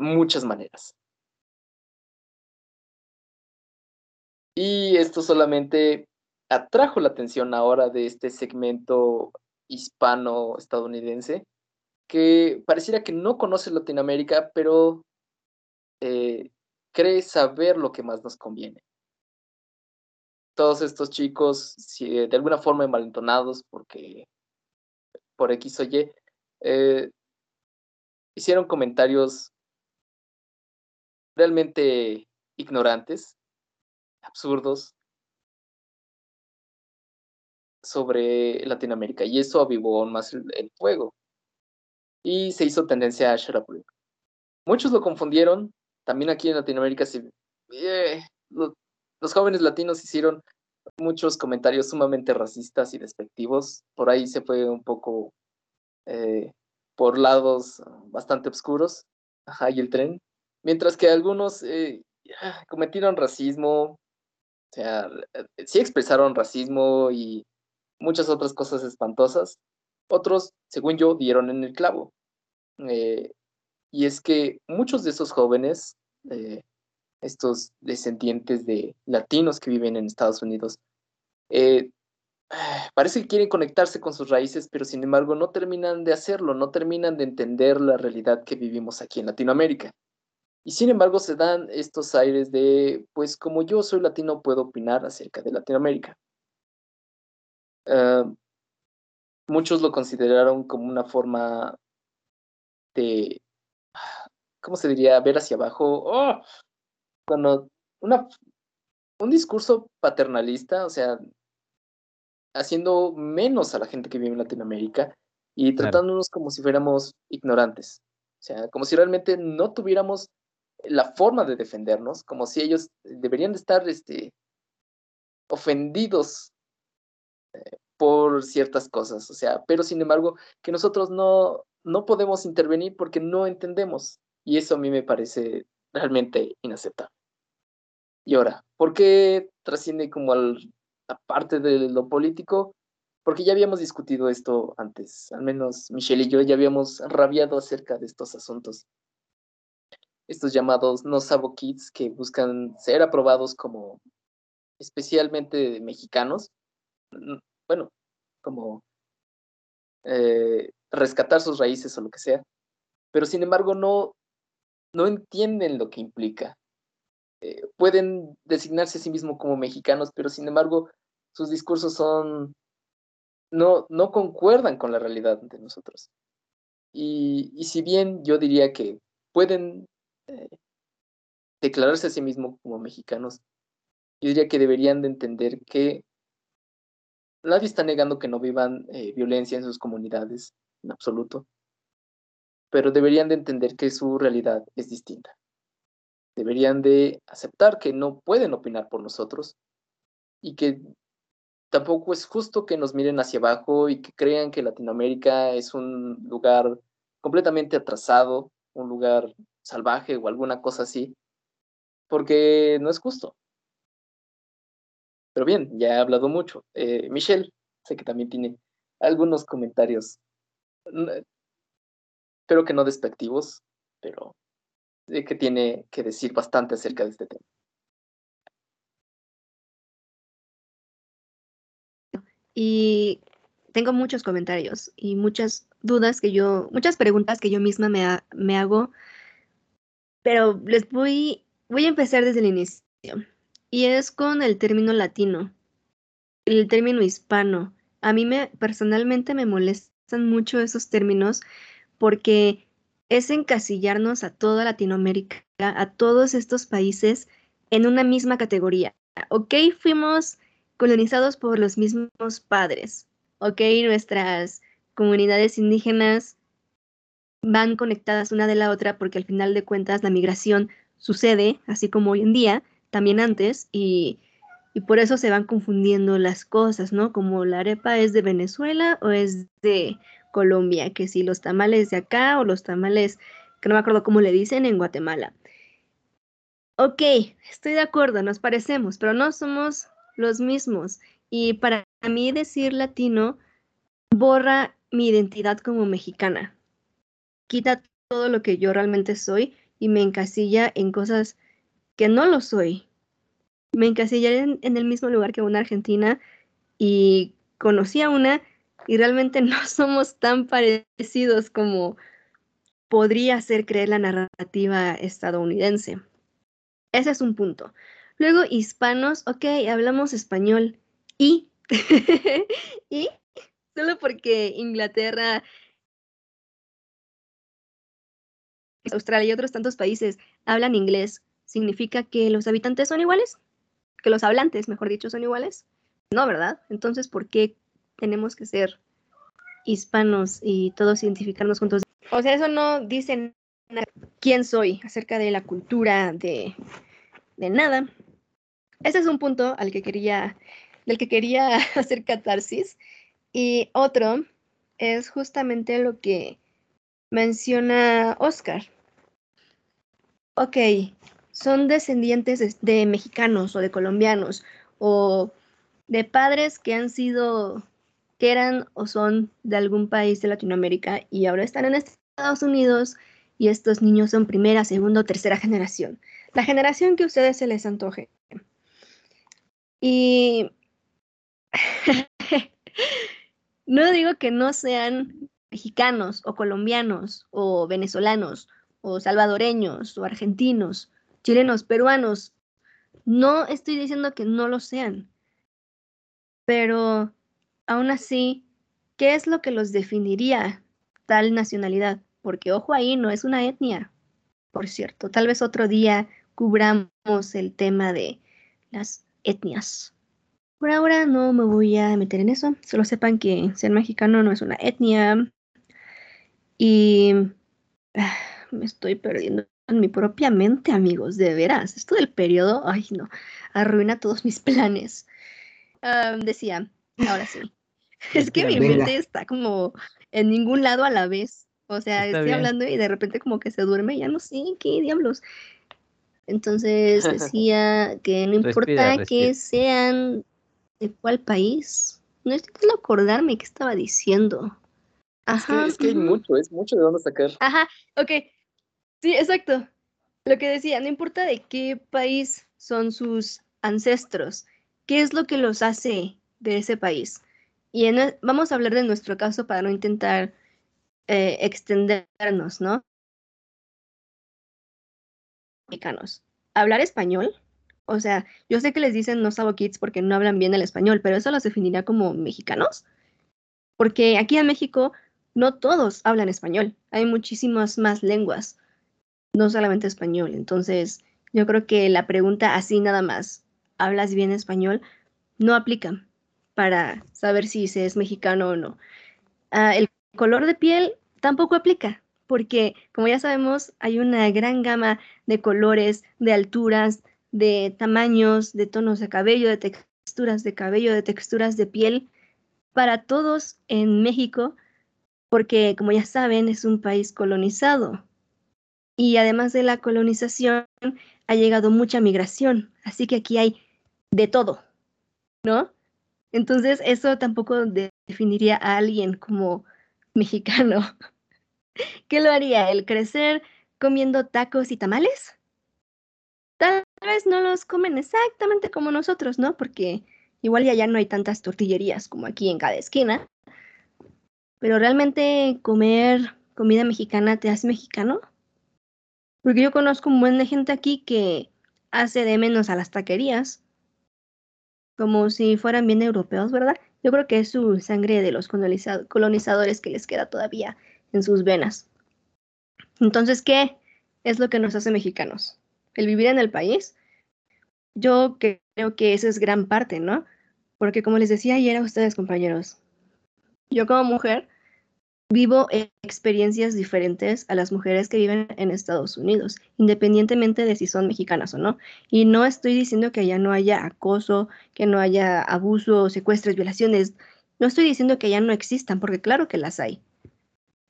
muchas maneras. Y esto solamente atrajo la atención ahora de este segmento hispano-estadounidense, que pareciera que no conoce Latinoamérica, pero eh, cree saber lo que más nos conviene. Todos estos chicos, si, de alguna forma envalentonados, porque por X o Y, eh, hicieron comentarios realmente ignorantes, absurdos, sobre Latinoamérica. Y eso avivó aún más el, fuego. Y se hizo tendencia a Shut Muchos lo confundieron. También aquí en Latinoamérica eh, los jóvenes latinos hicieron muchos comentarios sumamente racistas y despectivos. Por ahí se fue un poco eh, por lados bastante oscuros. Ajá, y el tren. Mientras que algunos eh, cometieron racismo, o sea, eh, sí expresaron racismo y muchas otras cosas espantosas. Otros, según yo, dieron en el clavo. y es que muchos de esos jóvenes estos descendientes de latinos que viven en Estados Unidos, eh, parece que quieren conectarse con sus raíces, pero sin embargo no terminan de hacerlo, no terminan de entender la realidad que vivimos aquí en Latinoamérica. Y sin embargo se dan estos aires de, pues como yo soy latino, puedo opinar acerca de Latinoamérica. Ah, muchos lo consideraron como una forma de, ¿cómo se diría? Ver hacia abajo. ¡Oh! Cuando una, un discurso paternalista, o sea, haciendo menos a la gente que vive en Latinoamérica y tratándonos como si fuéramos ignorantes, o sea, como si realmente no tuviéramos la forma de defendernos, como si ellos deberían de estar este, ofendidos eh, por ciertas cosas, o sea, pero sin embargo, que nosotros no, no podemos intervenir porque no entendemos. Y eso a mí me parece realmente inaceptable. Y ahora, ¿por qué trasciende como al, la parte de lo político? porque ya habíamos discutido esto antes, al menos Michelle y yo ya habíamos rabiado acerca de estos asuntos. Estos llamados no sabo kids que buscan ser aprobados como especialmente mexicanos, bueno, como eh, rescatar sus raíces o lo que sea, pero sin embargo no, no entienden lo que implica. Eh, pueden designarse a sí mismos como mexicanos, pero sin embargo sus discursos son no, no concuerdan con la realidad de nosotros. Y, y si bien yo diría que pueden eh, declararse a sí mismos como mexicanos, yo diría que deberían de entender que nadie está negando que no vivan eh, violencia en sus comunidades, en absoluto, pero deberían de entender que su realidad es distinta. Deberían de aceptar que no pueden opinar por nosotros y que tampoco es justo que nos miren hacia abajo y que crean que Latinoamérica es un lugar completamente atrasado, un lugar salvaje o alguna cosa así, porque no es justo. Pero bien, ya he hablado mucho. Eh, Michelle, sé que también tiene algunos comentarios, espero que no despectivos, pero sé que tiene que decir bastante acerca de este tema. Y tengo muchos comentarios y muchas dudas que yo, muchas preguntas que yo misma me, me hago, pero les voy, voy a empezar desde el inicio. Y es con el término latino, el término hispano. A mí me personalmente me molestan mucho esos términos porque es encasillarnos a toda Latinoamérica, a todos estos países en una misma categoría. Ok, fuimos colonizados por los mismos padres, ok, nuestras comunidades indígenas van conectadas una de la otra porque al final de cuentas la migración sucede, así como hoy en día, también antes y, por eso se van confundiendo las cosas, ¿no? Como la arepa es de Venezuela o es de Colombia, que si los tamales de acá o los tamales, que no me acuerdo cómo le dicen, en Guatemala. Ok, estoy de acuerdo, nos parecemos, pero no somos los mismos. Y para mí decir latino borra mi identidad como mexicana. Quita todo lo que yo realmente soy y me encasilla en cosas que no lo soy. Me encasillé en, el mismo lugar que una argentina y conocí a una y realmente no somos tan parecidos como podría hacer creer la narrativa estadounidense. Ese es un punto. Luego, hispanos, ok, hablamos español. ¿Y? ¿Y? Solo porque Inglaterra, Australia y otros tantos países hablan inglés ¿significa que los habitantes son iguales? ¿Que los hablantes, mejor dicho, son iguales? No, ¿verdad? Entonces, ¿por qué tenemos que ser hispanos y todos identificarnos juntos? O sea, eso no dice nada quién soy acerca de la cultura, de, de nada. Ese es un punto al que quería, del que quería hacer catarsis. Y otro es justamente lo que menciona Oscar. Ok, son descendientes de mexicanos o de colombianos o de padres que han sido, que eran o son de algún país de Latinoamérica y ahora están en Estados Unidos y estos niños son primera, segunda o tercera generación. La generación que a ustedes se les antoje. Y no digo que no sean mexicanos o colombianos o venezolanos o salvadoreños o argentinos chilenos, peruanos. No estoy diciendo que no lo sean, pero aún así, ¿qué es lo que los definiría tal nacionalidad? Porque ojo ahí, no es una etnia, por cierto. Tal vez otro día cubramos el tema de las etnias. Por ahora no me voy a meter en eso. Solo sepan que ser mexicano no es una etnia. Y ah, me estoy perdiendo en mi propia mente, amigos, de veras. Esto del periodo, ay no, arruina todos mis planes. decía, ahora sí. es que mi mente está como en ningún lado a la vez. O sea, estoy hablando y de repente como que se duerme, ya no sé qué diablos. Entonces decía que no importa que sean de cuál país, no estoy tratando acordarme qué estaba diciendo. Ajá. Es que, hay mucho, es mucho de dónde sacar. Ajá, ok. Sí, exacto. Lo que decía, no importa de qué país son sus ancestros, qué es lo que los hace de ese país. Y e, vamos a hablar de nuestro caso para no intentar eh, extendernos, ¿no? Mexicanos. Hablar español, o sea, yo sé que les dicen no sabo kids porque no hablan bien el español, pero eso los definiría como mexicanos. Porque aquí en México no todos hablan español, hay muchísimas más lenguas, no solamente español. Entonces, yo creo que la pregunta así nada más, ¿hablas bien español? No aplica para saber si se es mexicano o no. Ah, el color de piel tampoco aplica, porque como ya sabemos, hay una gran gama de colores, de alturas, de tamaños, de tonos de cabello, de texturas de cabello, de texturas de piel, para todos en México, porque como ya saben, es un país colonizado. Y además de la colonización, ha llegado mucha migración, así que aquí hay de todo, ¿no? Entonces, eso tampoco definiría a alguien como mexicano. ¿Qué lo haría? ¿El crecer comiendo tacos y tamales? Tal vez no los comen exactamente como nosotros, ¿no? Porque igual ya, no hay tantas tortillerías como aquí en cada esquina. Pero realmente comer comida mexicana te hace mexicano. Porque yo conozco un buen de gente aquí que hace de menos a las taquerías como si fueran bien europeos, ¿verdad? Yo creo que es su sangre de los colonizadores que les queda todavía en sus venas. Entonces, ¿qué es lo que nos hace mexicanos? ¿El vivir en el país? Yo creo que eso es gran parte, ¿no? Porque como les decía ayer a ustedes, compañeros, yo como mujer vivo experiencias diferentes a las mujeres que viven en Estados Unidos, independientemente de si son mexicanas o no. Y no estoy diciendo que allá no haya acoso, que no haya abuso, secuestros, violaciones. No estoy diciendo que allá no existan, porque claro que las hay.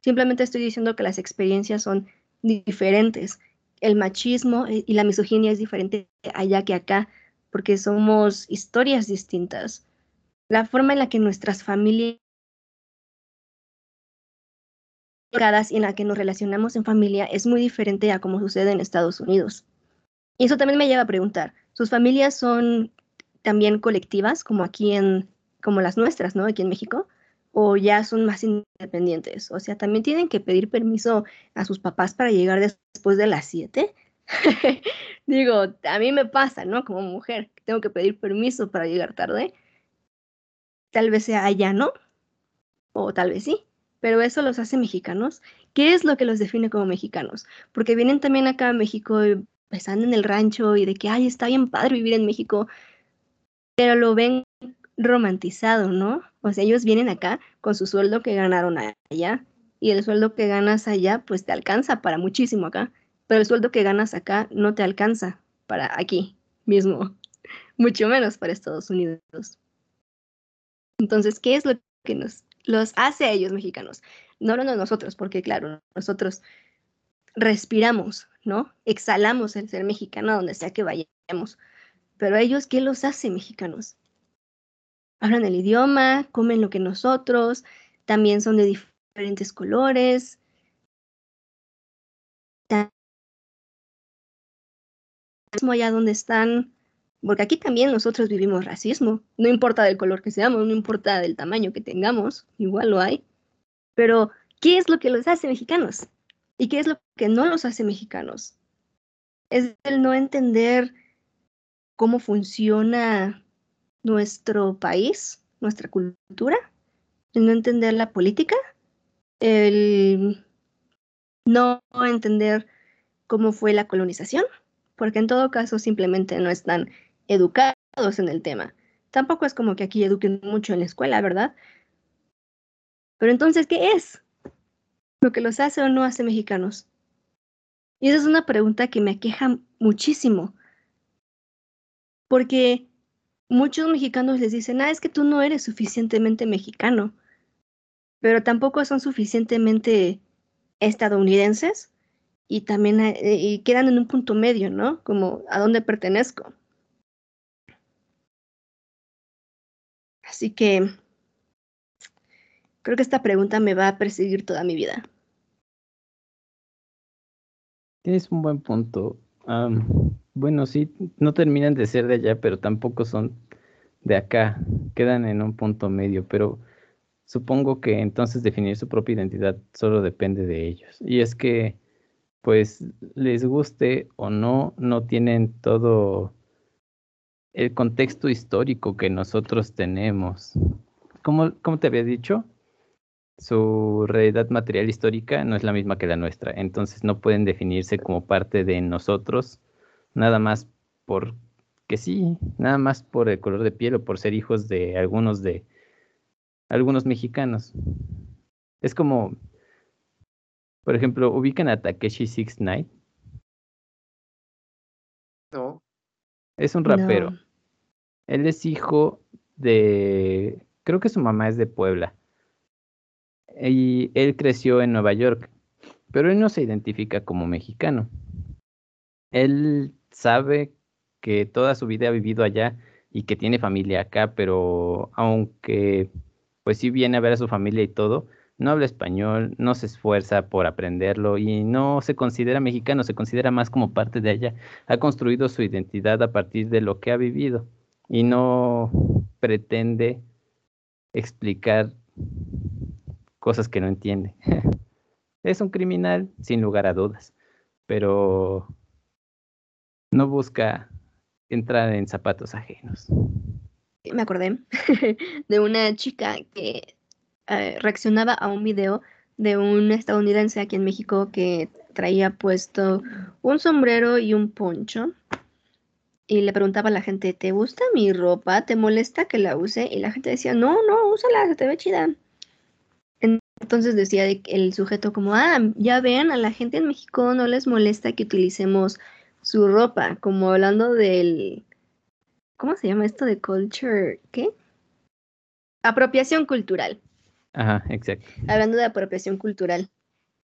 Simplemente estoy diciendo que las experiencias son diferentes. El machismo y la misoginia es diferente allá que acá, porque somos historias distintas. La forma en la que nuestras familias en la que nos relacionamos en familia es muy diferente a como sucede en Estados Unidos. Y eso también me lleva a preguntar, ¿sus familias son también colectivas como aquí en, como las nuestras, ¿no? Aquí en México, o ya son más independientes. O sea, también tienen que pedir permiso a sus papás para llegar después de las 7. Digo, a mí me pasa, ¿no? Como mujer, tengo que pedir permiso para llegar tarde. Tal vez sea allá, ¿no? O tal vez sí pero eso los hace mexicanos. ¿Qué es lo que los define como mexicanos? Porque vienen también acá a México pensando en el rancho y de que, ay, está bien padre vivir en México, pero lo ven romantizado, ¿no? O sea, ellos vienen acá con su sueldo que ganaron allá y el sueldo que ganas allá, pues te alcanza para muchísimo acá, pero el sueldo que ganas acá no te alcanza para aquí mismo, mucho menos para Estados Unidos. Entonces, ¿qué es lo que nos los hace a ellos mexicanos. No, no, no nosotros, porque claro, nosotros respiramos, ¿no? Exhalamos el ser mexicano donde sea que vayamos. Pero ellos, ¿qué los hace mexicanos? Hablan el idioma, comen lo que nosotros, también son de diferentes colores. Allá donde están, porque aquí también nosotros vivimos racismo, no importa del color que seamos, no importa del tamaño que tengamos, igual lo hay. Pero, ¿qué es lo que los hace mexicanos? ¿Y qué es lo que no los hace mexicanos? Es el no entender cómo funciona nuestro país, nuestra cultura, el no entender la política, el no entender cómo fue la colonización, porque en todo caso simplemente no están educados en el tema. Tampoco es como que aquí eduquen mucho en la escuela, ¿verdad? Pero entonces, ¿qué es? ¿Lo que los hace o no hace mexicanos? Y esa es una pregunta que me aqueja muchísimo. Porque muchos mexicanos les dicen, ah, es que tú no eres suficientemente mexicano, pero tampoco son suficientemente estadounidenses y también eh, y quedan en un punto medio, ¿no? Como a dónde pertenezco. Así que Creo que esta pregunta me va a perseguir toda mi vida. Tienes un buen punto. bueno, sí, no terminan de ser de allá, pero tampoco son de acá. Quedan en un punto medio, pero supongo que entonces definir su propia identidad solo depende de ellos. Y es que, pues, les guste o no, no tienen todo el contexto histórico que nosotros tenemos. ¿Cómo, cómo te había dicho? su realidad material histórica no es la misma que la nuestra, entonces no pueden definirse como parte de nosotros, nada más por que sí, nada más por el color de piel o por ser hijos de algunos de algunos mexicanos. Es como, por ejemplo, ubican a Takeshi Six Night. No. Es un rapero. Él es hijo de, creo que su mamá es de Puebla y él creció en Nueva York, pero él no se identifica como mexicano. Él sabe que toda su vida ha vivido allá y que tiene familia acá, pero aunque pues sí viene a ver a su familia y todo, no habla español, no se esfuerza por aprenderlo y no se considera mexicano, se considera más como parte de allá. Ha construido su identidad a partir de lo que ha vivido y no pretende explicar cosas que no entiende. es un criminal, sin lugar a dudas, pero no busca entrar en zapatos ajenos. Me acordé de una chica que eh, reaccionaba a un video de un estadounidense aquí en México que traía puesto un sombrero y un poncho y le preguntaba a la gente, ¿te gusta mi ropa? ¿Te molesta que la use? Y la gente decía, no, no, úsala, se te ve chida. Entonces decía el sujeto como, ah, ya ven, a la gente en México no les molesta que utilicemos su ropa, como hablando del, ¿cómo se llama esto de culture? ¿Qué? Apropiación cultural. Ajá, exacto. Hablando de apropiación cultural.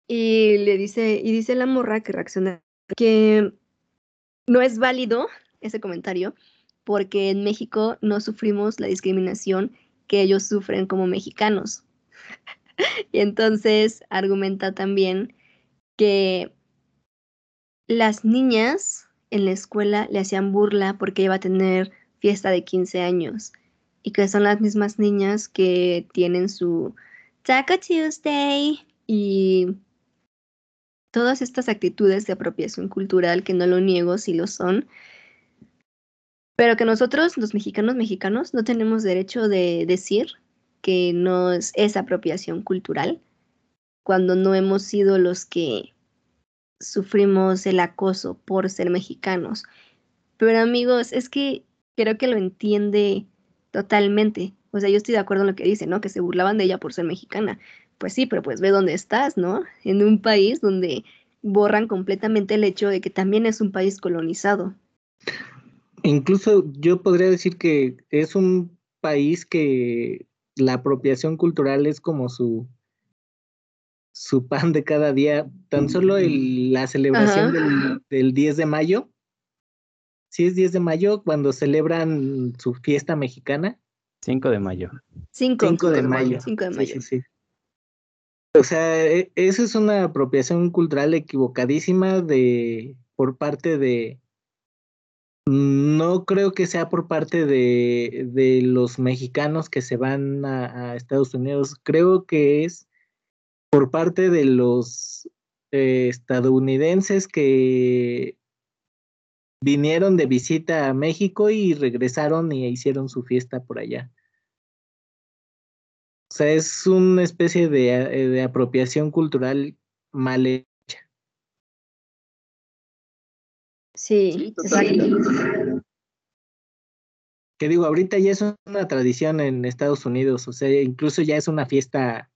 Y le dice, y dice la morra que reacciona que no es válido ese comentario porque en México no sufrimos la discriminación que ellos sufren como mexicanos. y entonces argumenta también que las niñas en la escuela le hacían burla porque iba a tener fiesta de 15 años y que son las mismas niñas que tienen su Taco Tuesday y todas estas actitudes de apropiación cultural que no lo niego si lo son, pero que nosotros, los mexicanos mexicanos, no tenemos derecho de decir que no es, apropiación cultural, cuando no hemos sido los que sufrimos el acoso por ser mexicanos. Pero amigos, es que creo que lo entiende totalmente. O sea, yo estoy de acuerdo en lo que dice, ¿no? Que se burlaban de ella por ser mexicana. Pues sí, pero pues ve dónde estás, ¿no? En un país donde borran completamente el hecho de que también es un país colonizado. Incluso yo podría decir que es un país que la apropiación cultural es como su, su pan de cada día. Tan solo la celebración del, del, 10 de mayo. Sí, es 10 de mayo cuando celebran su fiesta mexicana. 5 de mayo. 5, de, mayo. 5 de mayo. Sí, sí, O sea, e, eso es una apropiación cultural equivocadísima de por parte de, no creo que sea por parte de, los mexicanos que se van a, Estados Unidos. Creo que es por parte de los eh, estadounidenses que vinieron de visita a México y regresaron y hicieron su fiesta por allá. O sea, es una especie de, de apropiación cultural mal Sí, exacto. Que digo, ahorita ya es una tradición en Estados Unidos, o sea, incluso ya es una fiesta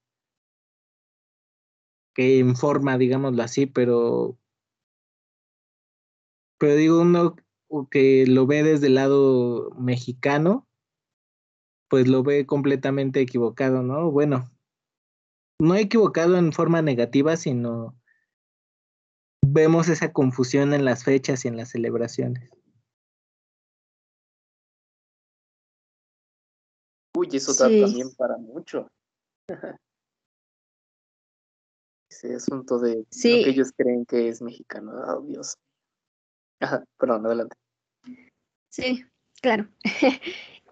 que informa, digámoslo así, pero pero digo uno que lo ve desde el lado mexicano, pues lo ve completamente equivocado, ¿no? Bueno, no equivocado en forma negativa, sino vemos esa confusión en las fechas y en las celebraciones. Uy, eso da también para mucho. ese asunto de lo que ellos creen que es mexicano. Oh, Dios. Ajá, perdón, adelante. Sí, claro.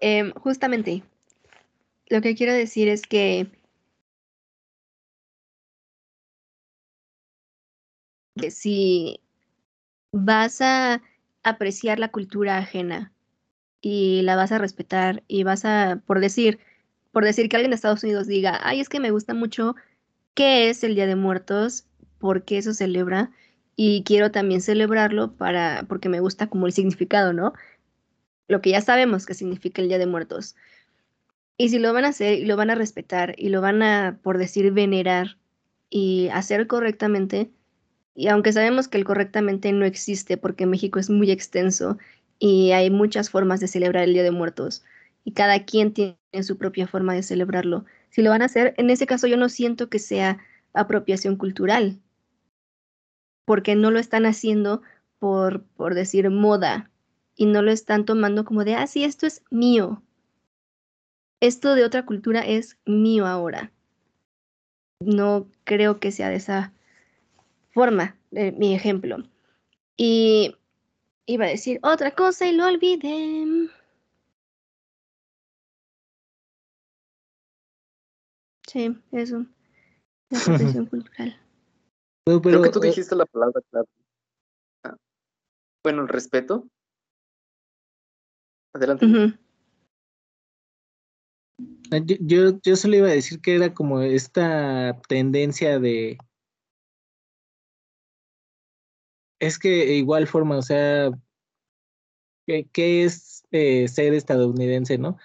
Em, justamente, lo que quiero decir es que, si vas a apreciar la cultura ajena y la vas a respetar y vas a, por decir, por decir que alguien de Estados Unidos diga, ay, es que me gusta mucho qué es el Día de Muertos, por qué eso celebra y quiero también celebrarlo para, porque me gusta como el significado, ¿no? Lo que ya sabemos que significa el Día de Muertos. Y si lo van a hacer y lo van a respetar y lo van a, por decir, venerar y hacer correctamente, y aunque sabemos que el correctamente no existe porque México es muy extenso y hay muchas formas de celebrar el Día de Muertos y cada quien tiene su propia forma de celebrarlo. Si lo van a hacer, en ese caso yo no siento que sea apropiación cultural, porque no lo están haciendo por, por decir moda y no lo están tomando como de, ah, sí, esto es mío. Esto de otra cultura es mío ahora. No creo que sea de esa forma, eh, mi ejemplo. Y iba a decir otra cosa y lo olvidé. Sí, eso. La apropiación cultural. No, Creo que tú eh, dijiste la palabra clave. Ah, Bueno, el respeto. Adelante. Ah, Yo, yo, yo solo iba a decir que era como esta tendencia de... Es que de igual forma, o sea, ¿qué, es eh, ser estadounidense, no?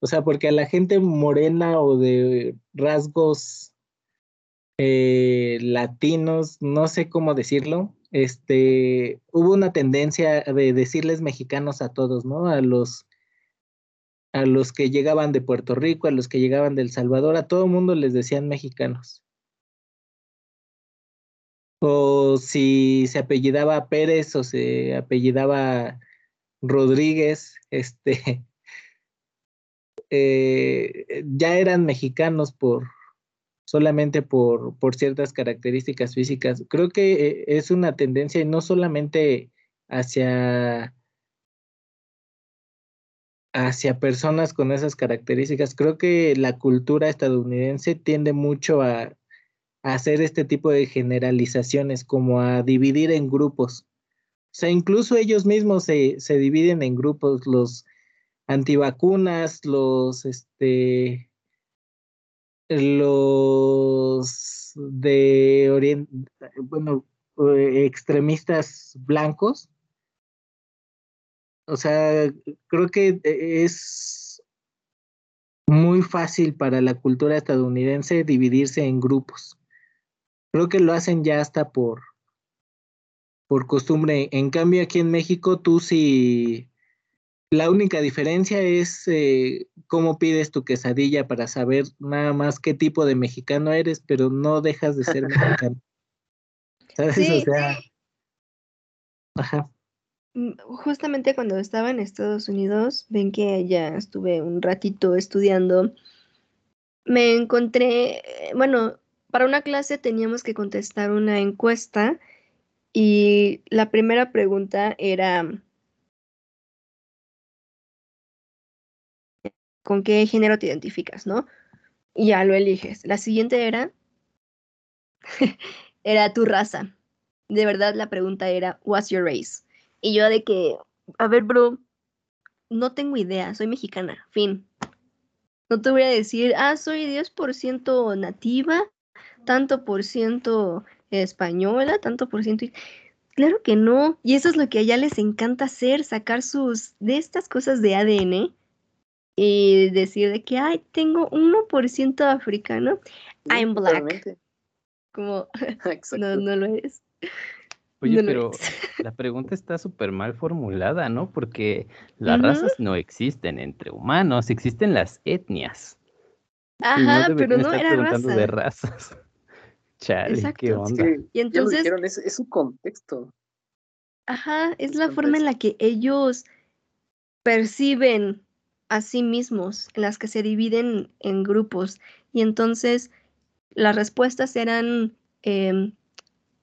O sea, porque a la gente morena o de rasgos eh, latinos, no sé cómo decirlo, este, hubo una tendencia de decirles mexicanos a todos, ¿no? A los a los que llegaban de Puerto Rico, a los que llegaban de El Salvador, a todo el mundo les decían mexicanos. O si se apellidaba Pérez o se apellidaba Rodríguez, este, eh, ya eran mexicanos por solamente por, por ciertas características físicas. Creo que eh, es una tendencia y no solamente hacia hacia personas con esas características. Creo que la cultura estadounidense tiende mucho a, hacer este tipo de generalizaciones, como a dividir en grupos. O sea, incluso ellos mismos se, se dividen en grupos, los antivacunas, los, este, los de orient, bueno, eh, extremistas blancos. O sea, creo que es muy fácil para la cultura estadounidense dividirse en grupos. Creo que lo hacen ya hasta por, por costumbre. En cambio, aquí en México, tú sí, la única diferencia es eh, cómo pides tu quesadilla para saber nada más qué tipo de mexicano eres, pero no dejas de ser mexicano. ¿Sabes? Sí, o sea, ajá. Mm, Justamente cuando estaba en Estados Unidos, ven que allá estuve un ratito estudiando, me encontré, eh, bueno, para una clase teníamos que contestar una encuesta y la primera pregunta era, ¿con qué género te identificas, no? Y ya lo eliges. La siguiente era, era tu raza. De verdad la pregunta era, what's your race? Y yo de que, a ver, bro, no tengo idea, soy mexicana, fin. No te voy a decir, ah, soy 10% nativa, tanto por ciento española, tanto por ciento... Claro que no. Y eso es lo que allá les encanta hacer, sacar sus, de estas cosas de ADN y decir de que, ay, tengo 1% africano, I'm black. Como, no, no lo eres. Oye, No pero eres. la pregunta está súper mal formulada, ¿no? Porque las razas no existen entre humanos, existen las etnias. Y no Ajá, pero no era de raza. razas. Chale, Exacto. qué Es Es onda. que Y ya lo entonces, dijeron, es, es su contexto. ajá, es Es la forma en la que ellos perciben a sí mismos, en las que se dividen en grupos. Y entonces las respuestas eran em,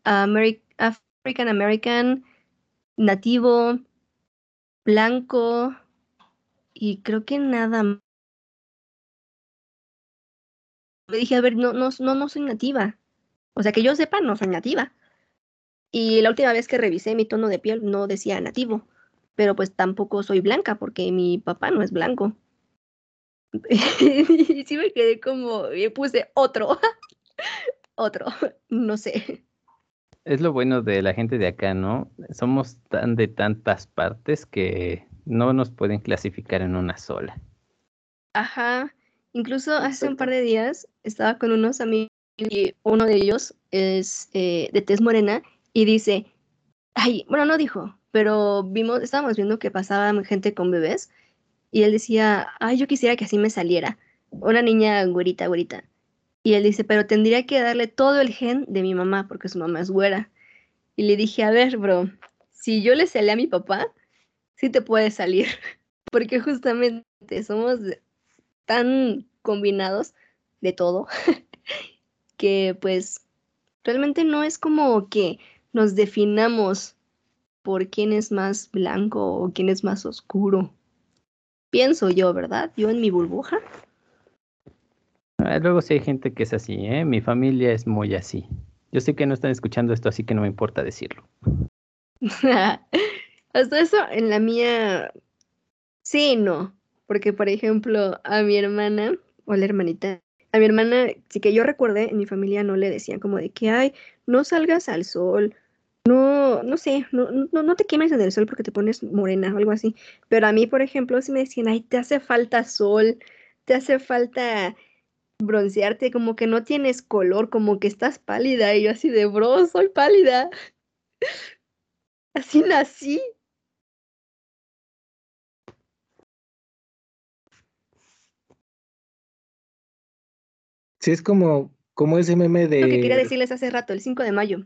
African American, nativo, blanco y creo que nada más. Le dije, a ver, no, no, no, no soy nativa. O sea, que yo sepa, no soy nativa. Y la última vez que revisé mi tono de piel no decía nativo, pero pues tampoco soy blanca porque mi papá no es blanco. y sí me quedé como, y puse otro, otro, no sé. Es lo bueno de la gente de acá, ¿no? Somos tan de tantas partes que no nos pueden clasificar en una sola. Ajá, incluso hace un par de días estaba con unos amigos y uno de ellos es eh, de tez morena y dice, ay, bueno, no dijo, pero vimos, estábamos viendo que pasaba gente con bebés y él decía, ay, yo quisiera que así me saliera, una niña güerita, güerita. Y él dice, pero tendría que darle todo el gen de mi mamá porque su mamá es güera. Y le dije, a ver, bro, si yo le salí a mi papá, sí te puede salir, porque justamente somos tan combinados de todo que pues realmente no es como que nos definamos por quién es más blanco o quién es más oscuro. Pienso yo, ¿verdad? Yo en mi burbuja. Ah, luego sí hay gente que es así, ¿eh? Mi familia es muy así. Yo sé que no están escuchando esto, así que no me importa decirlo. Hasta eso, en la mía, sí no. Porque, por ejemplo, a mi hermana, o la hermanita, a mi hermana, sí que yo recuerde, en mi familia no le decían como de que, ay, no salgas al sol, no, no sé, no, no, no te quemes en el sol porque te pones morena o algo así. Pero a mí, por ejemplo, si me decían, ay, te hace falta sol, te hace falta broncearte, como que no tienes color, como que estás pálida. Y yo así de, bro, soy pálida. Así nací. Sí, es como, como ese meme de... Lo que quería decirles hace rato, el 5 de mayo.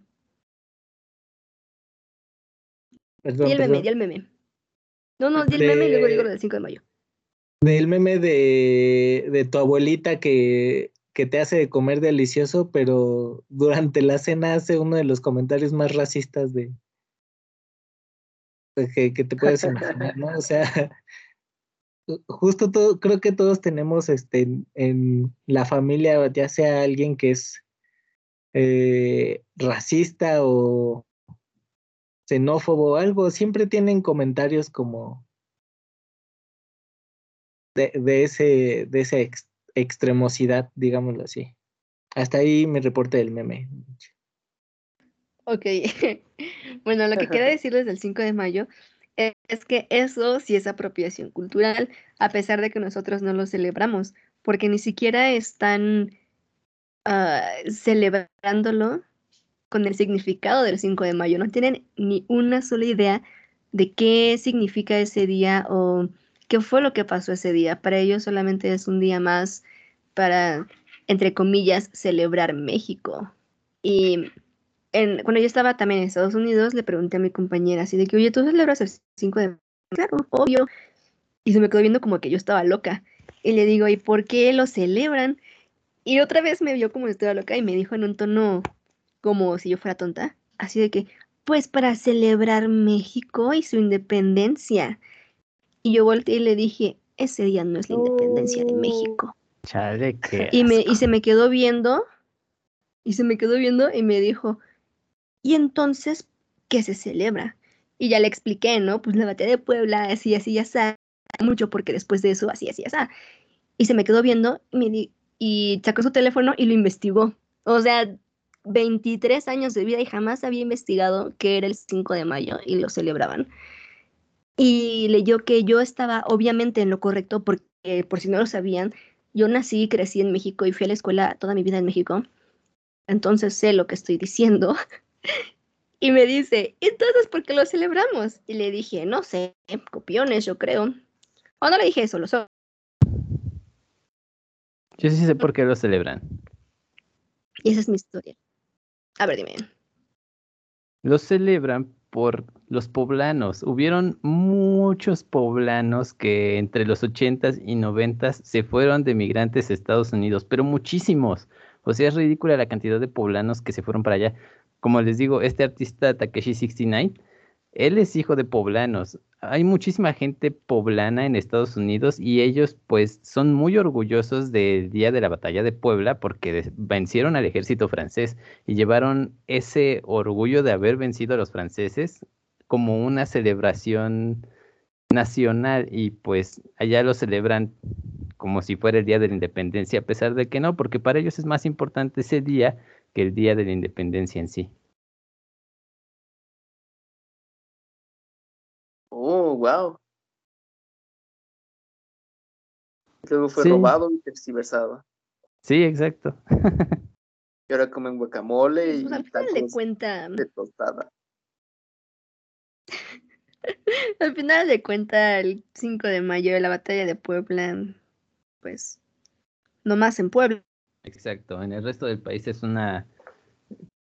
Perdón, y el meme, y el meme. No, no, di el meme y luego digo lo del 5 de mayo. Del meme de, de tu abuelita que, que te hace comer delicioso, pero durante la cena hace uno de los comentarios más racistas de, de que, que te puedes imaginar, ¿no? O sea, justo todo, creo que todos tenemos este en, en la familia, ya sea alguien que es eh, racista o xenófobo o algo, siempre tienen comentarios como de, de ese, de esa ex- extremosidad, digámoslo así. Hasta ahí mi reporte del meme. Ok. bueno, lo que quería decirles del 5 de mayo es que eso sí es apropiación cultural, a pesar de que nosotros no lo celebramos, porque ni siquiera están ah, celebrándolo con el significado del 5 de mayo. No tienen ni una sola idea de qué significa ese día o qué fue lo que pasó ese día. Para ellos solamente es un día más para, entre comillas, celebrar México. Y en- cuando yo estaba también en Estados Unidos, le pregunté a mi compañera así de que, oye, ¿tú celebras el 5 de mayo? Claro, obvio. Y se me quedó viendo como que yo estaba loca. Y le digo, ¿y por qué lo celebran? Y otra vez me vio como si estuviera loca y me dijo en un tono como si yo fuera tonta, así de que, pues para celebrar México y su independencia. Y yo volteé y le dije, ese día no es la independencia de México. Chale, qué Y, me, y se me quedó viendo, y se me quedó viendo y me dijo, ¿y entonces qué se celebra? Y ya le expliqué, ¿no? Pues la batalla de Puebla, así, así, ya está, mucho porque después de eso, así, así, así. Y se me quedó viendo y, me di- y sacó su teléfono y lo investigó. O sea, 23 años de vida y jamás había investigado que era el 5 de mayo y lo celebraban. Y leyó que yo estaba obviamente en lo correcto porque, por si no lo sabían, yo nací y crecí en México y fui a la escuela toda mi vida en México. Entonces sé lo que estoy diciendo. Y me dice, entonces, ¿por qué lo celebramos? Y le dije, no sé, copiones, yo creo. O no le dije eso, lo so- Yo sí sé por qué lo celebran. Y esa es mi historia. A ver, dime. Lo celebran por los poblanos. Hubieron muchos poblanos que entre los 80s y 90s se fueron de migrantes a Estados Unidos, pero muchísimos, O sea, es ridícula la cantidad de poblanos que se fueron para allá. Como les digo, este artista Takeshi69, él es hijo de poblanos. Hay muchísima gente poblana en Estados Unidos y ellos pues son muy orgullosos del día de la batalla de Puebla porque vencieron al ejército francés y llevaron ese orgullo de haber vencido a los franceses como una celebración nacional y pues allá lo celebran como si fuera el día de la independencia, a pesar de que no, porque para ellos es más importante ese día que el día de la independencia en sí. Oh, wow. Luego fue robado y terciversado. Sí, exacto. y ahora comen guacamole y pues al final de cuenta de tostada. al final de cuenta el 5 de mayo de la batalla de Puebla pues no más en Puebla. Exacto, en el resto del país es una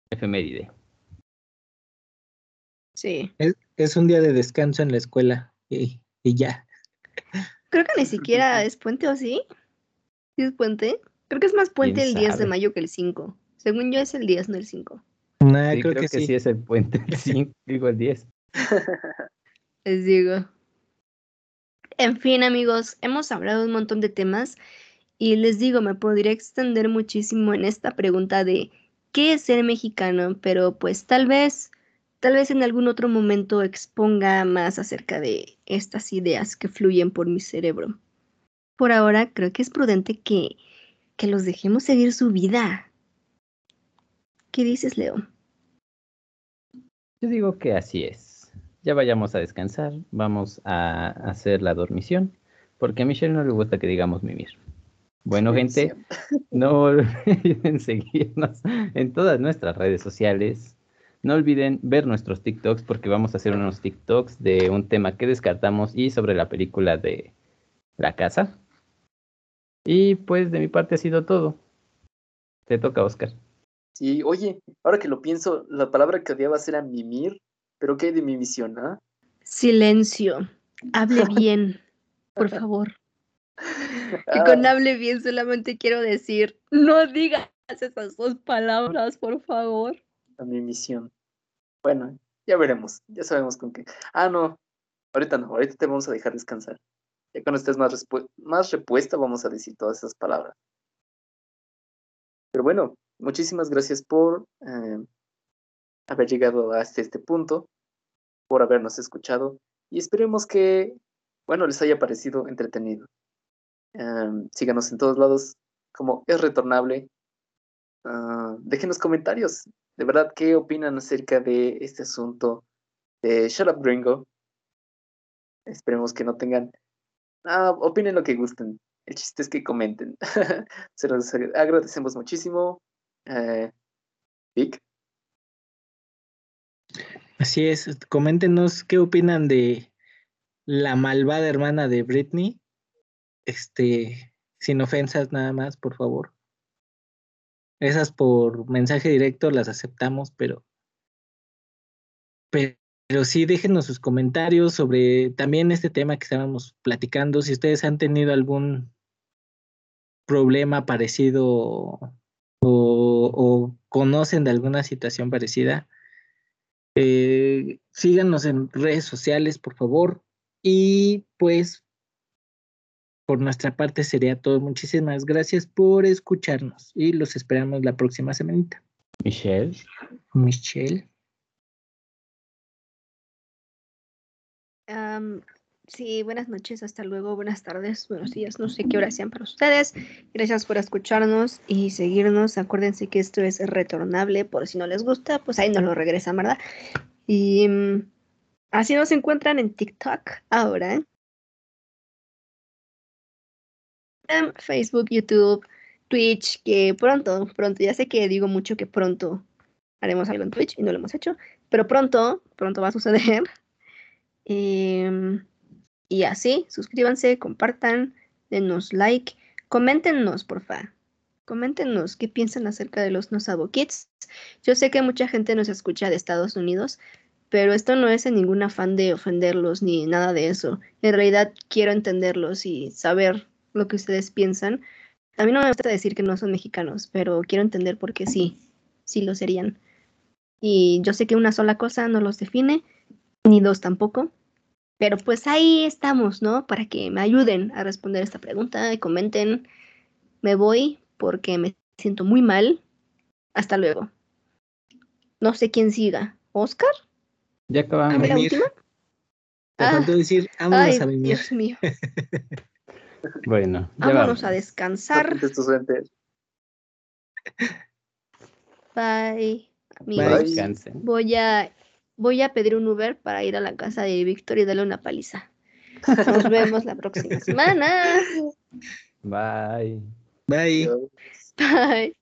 efeméride. Sí. Es, un día de descanso en la escuela y, ya. Creo que ni siquiera es puente, ¿o sí? ¿Sí es puente? Creo que es más puente el 10 de mayo que el 5. Según yo es el 10, no el 5. creo, que, sí. es el puente, el 5, digo el 10. Les digo. En fin, amigos, hemos hablado un montón de temas y les digo, me podría extender muchísimo en esta pregunta de qué es ser mexicano, pero pues tal vez, tal vez en algún otro momento exponga más acerca de estas ideas que fluyen por mi cerebro. Por ahora, creo que es prudente que, que los dejemos seguir su vida. ¿Qué dices, Leo? Yo digo que así es ya vayamos a descansar, vamos a hacer la dormición, porque a Michelle no le gusta que digamos mimir. Bueno, gente, no olviden seguirnos en todas nuestras redes sociales. No olviden ver nuestros TikToks porque vamos a hacer unos TikToks de un tema que descartamos y sobre la película de La Casa. Y pues de mi parte ha sido todo. Te toca, Oscar. Sí, oye, ahora que lo pienso, la palabra que odiabas era mimir ¿Pero qué de mi misión, ah? Silencio. Hable bien, por favor. Y con ah. hable bien solamente quiero decir, no digas esas dos palabras, por favor. A mi misión. Bueno, ya veremos, ya sabemos con qué. Ah, no, ahorita no, ahorita te vamos a dejar descansar. Ya cuando estés más, más repuesta vamos a decir todas esas palabras. Pero bueno, muchísimas gracias por eh, haber llegado hasta este punto, por habernos escuchado y esperemos que, bueno, les haya parecido entretenido. Em, síganos en todos lados como es retornable. Uh, déjenos comentarios, de verdad, qué opinan acerca de este asunto de Shut Up Gringo. Esperemos que no tengan, ah, opinen lo que gusten. El chiste es que comenten. Se los agradecemos muchísimo. Eh, Vic. Así es, coméntenos qué opinan de la malvada hermana de Britney. Este, sin ofensas nada más, por favor. Esas por mensaje directo las aceptamos, pero pero sí déjenos sus comentarios sobre también este tema que estábamos platicando. Si ustedes han tenido algún problema parecido o, conocen de alguna situación parecida, eh, síganos en redes sociales, por favor. Y pues, por nuestra parte sería todo. Muchísimas gracias por escucharnos y los esperamos la próxima semanita. Michelle. Michelle. Sí, buenas noches, hasta luego, buenas tardes, buenos días, no sé qué hora sean para ustedes. Gracias por escucharnos y seguirnos. Acuérdense que esto es retornable, por si no les gusta, pues ahí nos lo regresan, ¿verdad? Y mm, así nos encuentran en TikTok ahora. Facebook, YouTube, Twitch, que pronto, pronto, ya sé que digo mucho que pronto haremos algo en Twitch y no lo hemos hecho, pero pronto, pronto va a suceder. Eh, y así, suscríbanse, compartan, denos like, coméntenos, porfa. Coméntenos qué piensan acerca de los Nosabo Kids. Yo sé que mucha gente nos escucha de Estados Unidos, pero esto no es en ningún afán de ofenderlos ni nada de eso. En realidad quiero entenderlos y saber lo que ustedes piensan, A mí no me gusta decir que no son mexicanos, pero quiero entender por qué sí, sí lo serían. Y yo sé que una sola cosa no los define, ni dos tampoco. Pero pues ahí estamos, ¿no? Para que me ayuden a responder esta pregunta y comenten. Me voy porque me siento muy mal. Hasta luego. No sé quién siga. ¿Oscar? Ya acabamos. A ¿La última? Te Ah. faltó decir, vámonos Ay, a mimir. Dios mío. Bueno, ya Vámonos vamos. a descansar. Bye. amigos. Bye. Descansen. Voy a voy a pedir un Uber para ir a la casa de Víctor y darle una paliza. Nos vemos la próxima semana. Bye. Bye. Bye.